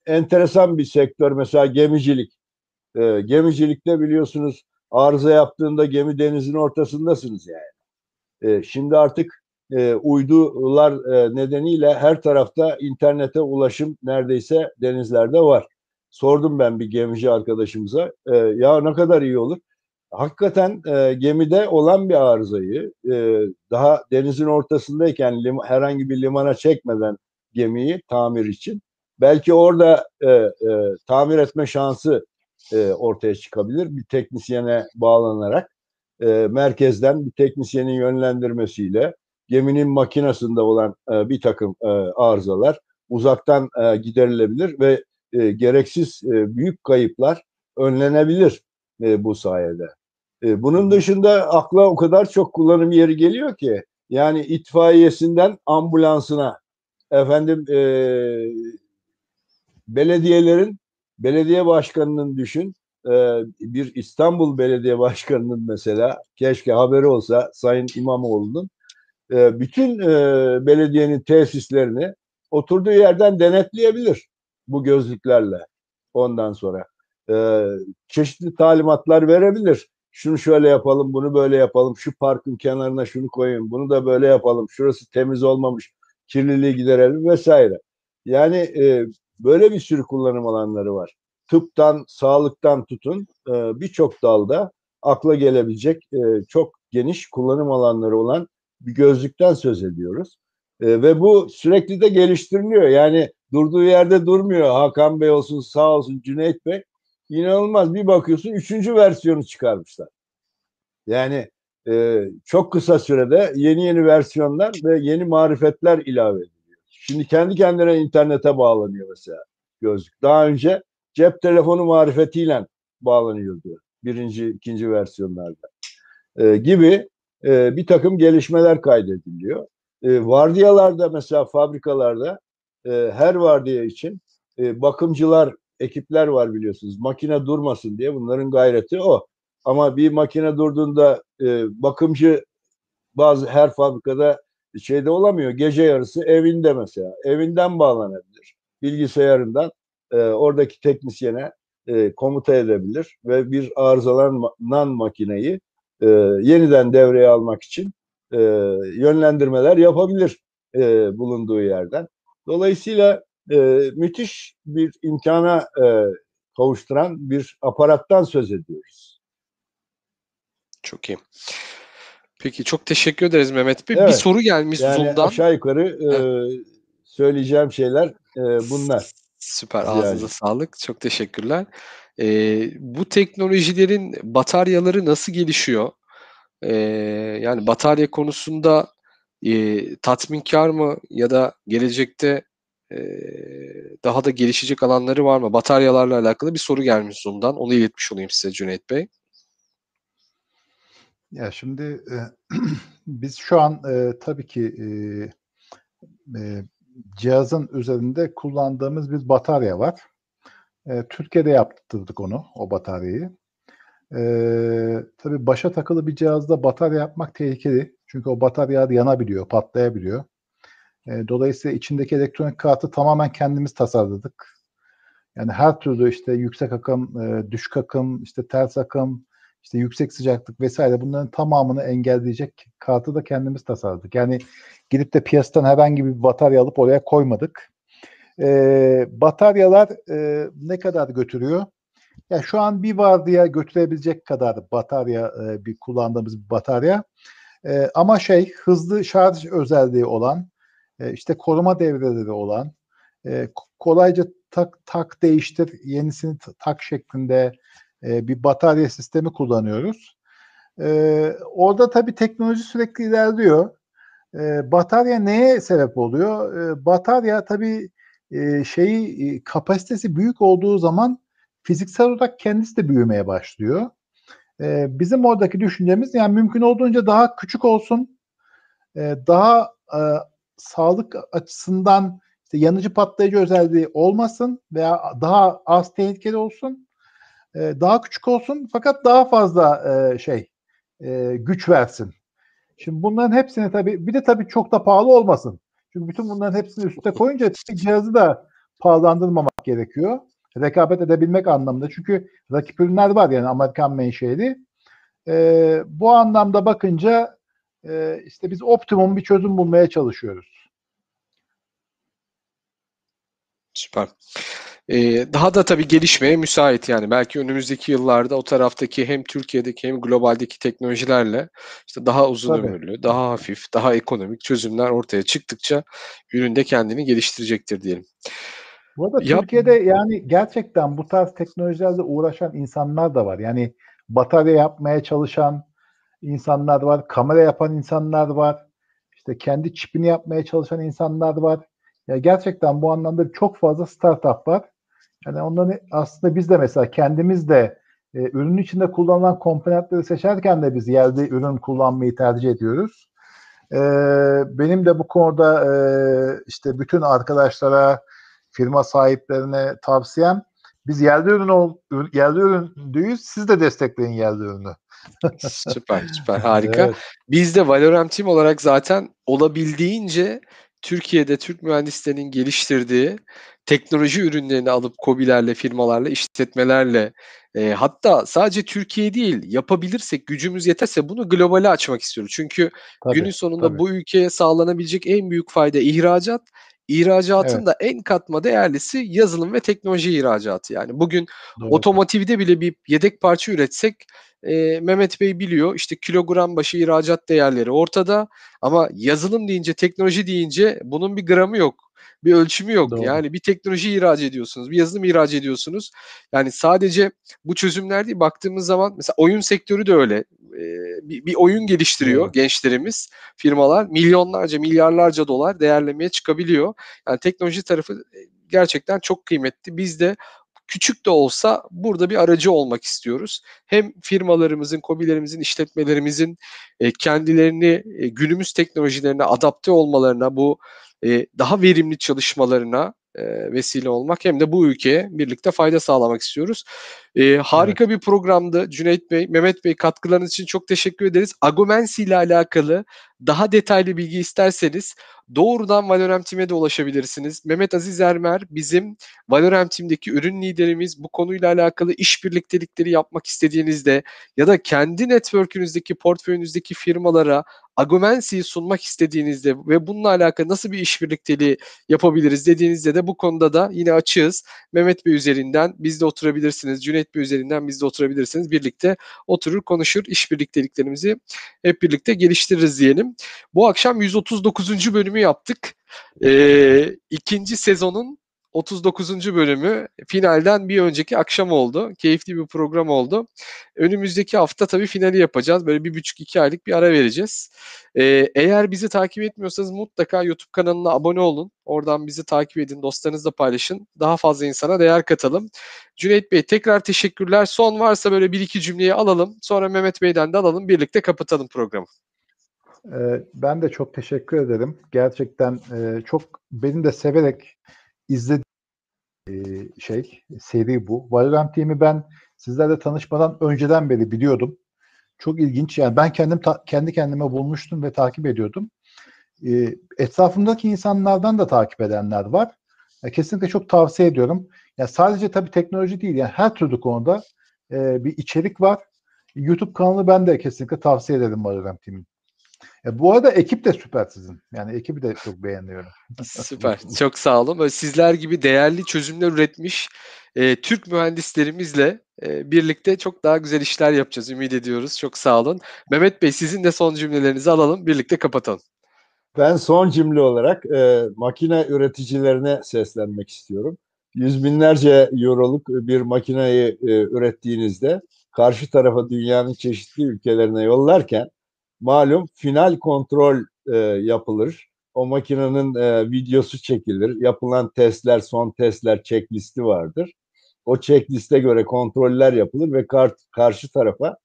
Speaker 3: enteresan bir sektör mesela gemicilik. E, gemicilikte biliyorsunuz arıza yaptığında gemi denizin ortasındasınız yani. E, şimdi artık e, uydular e, nedeniyle her tarafta internete ulaşım neredeyse denizlerde var. Sordum ben bir gemici arkadaşımıza. E, ya ne kadar iyi olur. Hakikaten e, gemide olan bir arızayı e, daha denizin ortasındayken lim- herhangi bir limana çekmeden gemiyi tamir için belki orada e, e, tamir etme şansı e, ortaya çıkabilir bir teknisyene bağlanarak e, merkezden bir teknisyenin yönlendirmesiyle geminin makinasında olan e, bir takım e, arızalar uzaktan e, giderilebilir ve e, gereksiz e, büyük kayıplar önlenebilir e, bu sayede. E, bunun dışında akla o kadar çok kullanım yeri geliyor ki yani itfaiyesinden ambulansına efendim e, belediyelerin belediye başkanının düşün e, bir İstanbul Belediye Başkanı'nın mesela keşke haberi olsa Sayın İmamoğlu'nun e, bütün e, belediyenin tesislerini oturduğu yerden denetleyebilir bu gözlüklerle ondan sonra. Çeşitli talimatlar verebilir. Şunu şöyle yapalım, bunu böyle yapalım, şu parkın kenarına şunu koyun, bunu da böyle yapalım, şurası temiz olmamış, kirliliği giderelim vesaire. Yani böyle bir sürü kullanım alanları var. Tıptan, sağlıktan tutun e, birçok dalda akla gelebilecek e, çok geniş kullanım alanları olan bir gözlükten söz ediyoruz. E, ve bu sürekli de geliştiriliyor. Yani durduğu yerde durmuyor. Hakan Bey olsun, sağ olsun Cüneyt Bey. İnanılmaz bir bakıyorsun üçüncü versiyonu çıkarmışlar. Yani çok kısa sürede yeni yeni versiyonlar ve yeni marifetler ilave ediliyor. Şimdi kendi kendine internete bağlanıyor mesela gözlük. Daha önce cep telefonu marifetiyle bağlanıyordu. birinci, ikinci versiyonlarda e, gibi e, bir takım gelişmeler kaydediliyor. E, vardiyalarda mesela fabrikalarda e, her vardiya için e, bakımcılar, ekipler var biliyorsunuz. Makine durmasın diye bunların gayreti o. Ama bir makine durduğunda e, bakımcı bazı her fabrikada şeyde olamıyor. Gece yarısı evinde mesela. Evinden bağlanabilir. Bilgisayarından e, oradaki teknisyene e, komuta edebilir ve bir arızalanan makineyi e, yeniden devreye almak için e, yönlendirmeler yapabilir e, bulunduğu yerden. Dolayısıyla e, müthiş bir imkana e, kavuşturan bir aparattan söz ediyoruz.
Speaker 1: Çok iyi. Peki çok teşekkür ederiz Mehmet Bey.
Speaker 3: Evet.
Speaker 1: Bir soru gelmiş
Speaker 3: Yani
Speaker 1: Zoom'dan.
Speaker 3: aşağı yukarı e, söyleyeceğim şeyler e, bunlar.
Speaker 1: Süper. Ağzınıza
Speaker 3: ederim.
Speaker 1: sağlık. Çok teşekkürler. Ee, bu teknolojilerin bataryaları nasıl gelişiyor? Ee, yani batarya konusunda e, tatminkar mı ya da gelecekte e, daha da gelişecek alanları var mı? Bataryalarla alakalı bir soru gelmiş Zoom'dan. Onu iletmiş olayım size Cüneyt Bey.
Speaker 2: Ya şimdi e, biz şu an e, tabii ki e, e, cihazın üzerinde kullandığımız bir batarya var. E, Türkiye'de yaptırdık onu, o bataryayı. E, tabii başa takılı bir cihazda batarya yapmak tehlikeli. Çünkü o batarya yanabiliyor, patlayabiliyor. E, dolayısıyla içindeki elektronik kartı tamamen kendimiz tasarladık. Yani her türlü işte yüksek akım, e, düşük akım, işte ters akım, işte yüksek sıcaklık vesaire bunların tamamını engelleyecek kartı da kendimiz tasarladık. Yani gidip de piyasadan herhangi bir batarya alıp oraya koymadık. E, bataryalar e, ne kadar götürüyor? Ya şu an bir vardiya götürebilecek kadar batarya e, bir kullandığımız bir batarya. E, ama şey hızlı şarj özelliği olan, e, işte koruma devreleri olan, e, kolayca tak tak değiştir, yenisini tak şeklinde e, bir batarya sistemi kullanıyoruz. E, orada tabii teknoloji sürekli ilerliyor. E, batarya neye sebep oluyor? Batarya tabii e, şeyi e, kapasitesi büyük olduğu zaman fiziksel olarak kendisi de büyümeye başlıyor. Bizim oradaki düşüncemiz yani mümkün olduğunca daha küçük olsun, e, daha e, sağlık açısından işte yanıcı patlayıcı özelliği olmasın veya daha az tehlikeli olsun, e, daha küçük olsun fakat daha fazla e, şey e, güç versin. Şimdi bunların hepsini tabii bir de tabii çok da pahalı olmasın. Çünkü bütün bunların hepsini üste koyunca cihazı da pahalandırmamak gerekiyor. Rekabet edebilmek anlamında. Çünkü rakip ürünler var yani Amerikan menşeli. E, bu anlamda bakınca e, işte biz optimum bir çözüm bulmaya çalışıyoruz.
Speaker 1: Süper. Ee, daha da tabii gelişmeye müsait yani belki önümüzdeki yıllarda o taraftaki hem Türkiye'deki hem globaldeki teknolojilerle işte daha uzun
Speaker 2: Tabii.
Speaker 1: ömürlü, daha hafif, daha ekonomik çözümler ortaya çıktıkça ürün de kendini geliştirecektir diyelim.
Speaker 2: Bu arada
Speaker 1: Ya-
Speaker 2: Türkiye'de yani gerçekten bu tarz teknolojilerle uğraşan insanlar da var. Yani batarya yapmaya çalışan insanlar var, kamera yapan insanlar var. İşte kendi çipini yapmaya çalışan insanlar var. Ya gerçekten bu anlamda çok fazla startup var. Yani onların aslında biz de mesela kendimiz de e, ürünün içinde kullanılan komponentleri seçerken de biz yerde ürün kullanmayı tercih ediyoruz. E, benim de bu konuda e, işte bütün arkadaşlara, firma sahiplerine tavsiyem biz yerli ürün ol, yerli üründüyüz. Siz de destekleyin yerli ürünü.
Speaker 1: Süper, süper, harika.
Speaker 3: Evet.
Speaker 1: Biz de Valorem Team olarak zaten olabildiğince Türkiye'de Türk mühendislerinin geliştirdiği teknoloji ürünlerini alıp KOBİ'lerle, firmalarla, işletmelerle e, hatta sadece Türkiye değil yapabilirsek, gücümüz yeterse bunu globale açmak istiyoruz. Çünkü
Speaker 2: Tabii,
Speaker 1: günün sonunda
Speaker 2: tabii.
Speaker 1: bu ülkeye sağlanabilecek en büyük fayda ihracat. İhracatın
Speaker 2: Evet.
Speaker 1: da en katma değerlisi yazılım ve teknoloji ihracatı. Yani bugün
Speaker 2: Doğru.
Speaker 1: Otomotivde bile bir yedek parça üretsek e, Mehmet Bey biliyor işte kilogram başı ihracat değerleri ortada ama yazılım deyince teknoloji deyince bunun bir gramı yok. Bir ölçümü yok.
Speaker 2: Doğru.
Speaker 1: Yani bir teknoloji ihraç ediyorsunuz, bir yazılım ihraç ediyorsunuz. Yani sadece bu çözümler değil baktığımız zaman mesela oyun sektörü de öyle. Bir, bir oyun geliştiriyor
Speaker 2: Doğru.
Speaker 1: gençlerimiz, firmalar milyonlarca, milyarlarca dolar değerlemeye çıkabiliyor. Yani teknoloji tarafı gerçekten çok kıymetli. Biz de küçük de olsa burada bir aracı olmak istiyoruz. Hem firmalarımızın, kobilerimizin, işletmelerimizin e, kendilerini e, günümüz teknolojilerine adapte olmalarına, bu e, daha verimli çalışmalarına e, vesile olmak hem de bu ülkeye birlikte fayda sağlamak istiyoruz. E, harika bir programdı Cüneyt Bey, Mehmet Bey katkılarınız için çok teşekkür ederiz. Agomensi ile alakalı daha detaylı bilgi isterseniz doğrudan Valorem Team'e de ulaşabilirsiniz. Mehmet Aziz Ermer bizim Valorem Team'deki ürün liderimiz. Bu konuyla alakalı iş birliktelikleri yapmak istediğinizde ya da kendi network'ünüzdeki, portföyünüzdeki firmalara Agomensi'yi sunmak istediğinizde ve bununla alakalı nasıl bir iş birlikteliği yapabiliriz dediğinizde de bu konuda da yine açığız. Mehmet Bey üzerinden biz de oturabilirsiniz. Cüneyt Bey üzerinden biz de oturabilirsiniz. Birlikte oturur konuşur iş birlikteliklerimizi hep birlikte geliştiririz diyelim. Bu akşam 139. bölümü yaptık. Ee, ikinci sezonun 39. bölümü finalden bir önceki akşam oldu. Keyifli bir program oldu. Önümüzdeki hafta tabii finali yapacağız. Böyle bir buçuk iki aylık bir ara vereceğiz. Ee, eğer bizi takip etmiyorsanız mutlaka YouTube kanalına abone olun. Oradan bizi takip edin, dostlarınızla paylaşın. Daha fazla insana değer katalım. Cüneyt Bey tekrar teşekkürler. Son varsa böyle bir iki cümleyi alalım. Sonra Mehmet Bey'den de alalım. Birlikte kapatalım programı.
Speaker 2: Ee, Ben de çok teşekkür ederim. Gerçekten e, çok benim de severek izlediğim e, şey, seri bu. Valorant Team'i ben sizlerle tanışmadan önceden beri biliyordum. Çok ilginç. Yani ben kendim kendi kendime bulmuştum ve takip ediyordum. E, etrafımdaki insanlardan da takip edenler var. Kesinlikle çok tavsiye ediyorum. Ya sadece tabii teknoloji değil yani her türlü konuda bir içerik var. YouTube kanalı ben de kesinlikle tavsiye ederim Valorant Team'in. Ya bu arada ekip de süper sizin. Yani ekibi de çok beğeniyorum.
Speaker 1: Süper. Çok sağ olun. Böyle sizler gibi değerli çözümler üretmiş e, Türk mühendislerimizle e, birlikte çok daha güzel işler yapacağız. Ümit ediyoruz. Çok sağ olun. Mehmet Bey sizin de son cümlelerinizi alalım. Birlikte kapatalım.
Speaker 3: Ben son cümle olarak e, makine üreticilerine seslenmek istiyorum. Yüz binlerce euroluk bir makineyi e, ürettiğinizde karşı tarafa dünyanın çeşitli ülkelerine yollarken malum final kontrol e, yapılır. O makinenin e, videosu çekilir. Yapılan testler, son testler checklisti vardır. O checkliste göre kontroller yapılır ve kar, karşı tarafa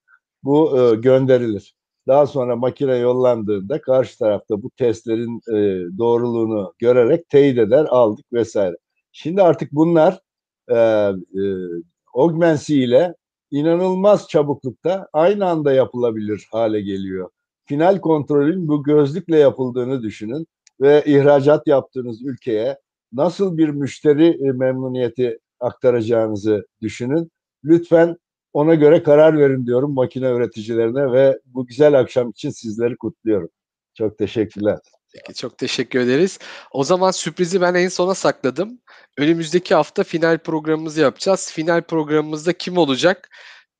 Speaker 3: bu e, gönderilir. Daha sonra makine yollandığında karşı tarafta bu testlerin e, doğruluğunu görerek teyit eder, aldık vesaire. Şimdi artık bunlar e, e, Augmency ile inanılmaz çabuklukta aynı anda yapılabilir hale geliyor. Final kontrolün bu gözlükle yapıldığını düşünün ve ihracat yaptığınız ülkeye nasıl bir müşteri e, memnuniyeti aktaracağınızı düşünün. Lütfen ona göre karar verin diyorum makine üreticilerine ve bu güzel akşam için sizleri kutluyorum. Çok teşekkürler.
Speaker 1: Peki, çok teşekkür ederiz. O zaman sürprizi ben en sona sakladım. Önümüzdeki hafta final programımızı yapacağız. Final programımızda kim olacak?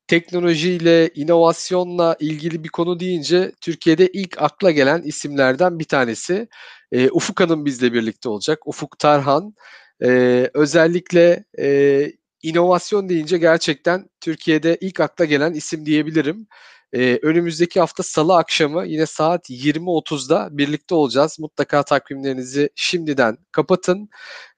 Speaker 1: Teknolojiyle, inovasyonla ilgili bir konu deyince Türkiye'de ilk akla gelen isimlerden bir tanesi. Ee, Ufuk Hanım bizle birlikte olacak. Ufuk Tarhan. Ee, özellikle e, inovasyon deyince gerçekten Türkiye'de ilk akla gelen isim diyebilirim. Ee, önümüzdeki hafta salı akşamı yine saat 20.30'da birlikte olacağız. Mutlaka takvimlerinizi şimdiden kapatın.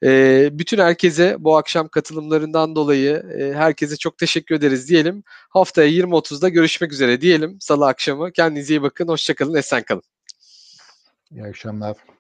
Speaker 1: Ee, bütün herkese bu akşam katılımlarından dolayı e, herkese çok teşekkür ederiz diyelim. Haftaya 20.30'da görüşmek üzere diyelim salı akşamı. Kendinize iyi bakın, hoşçakalın, esen kalın.
Speaker 2: İyi akşamlar.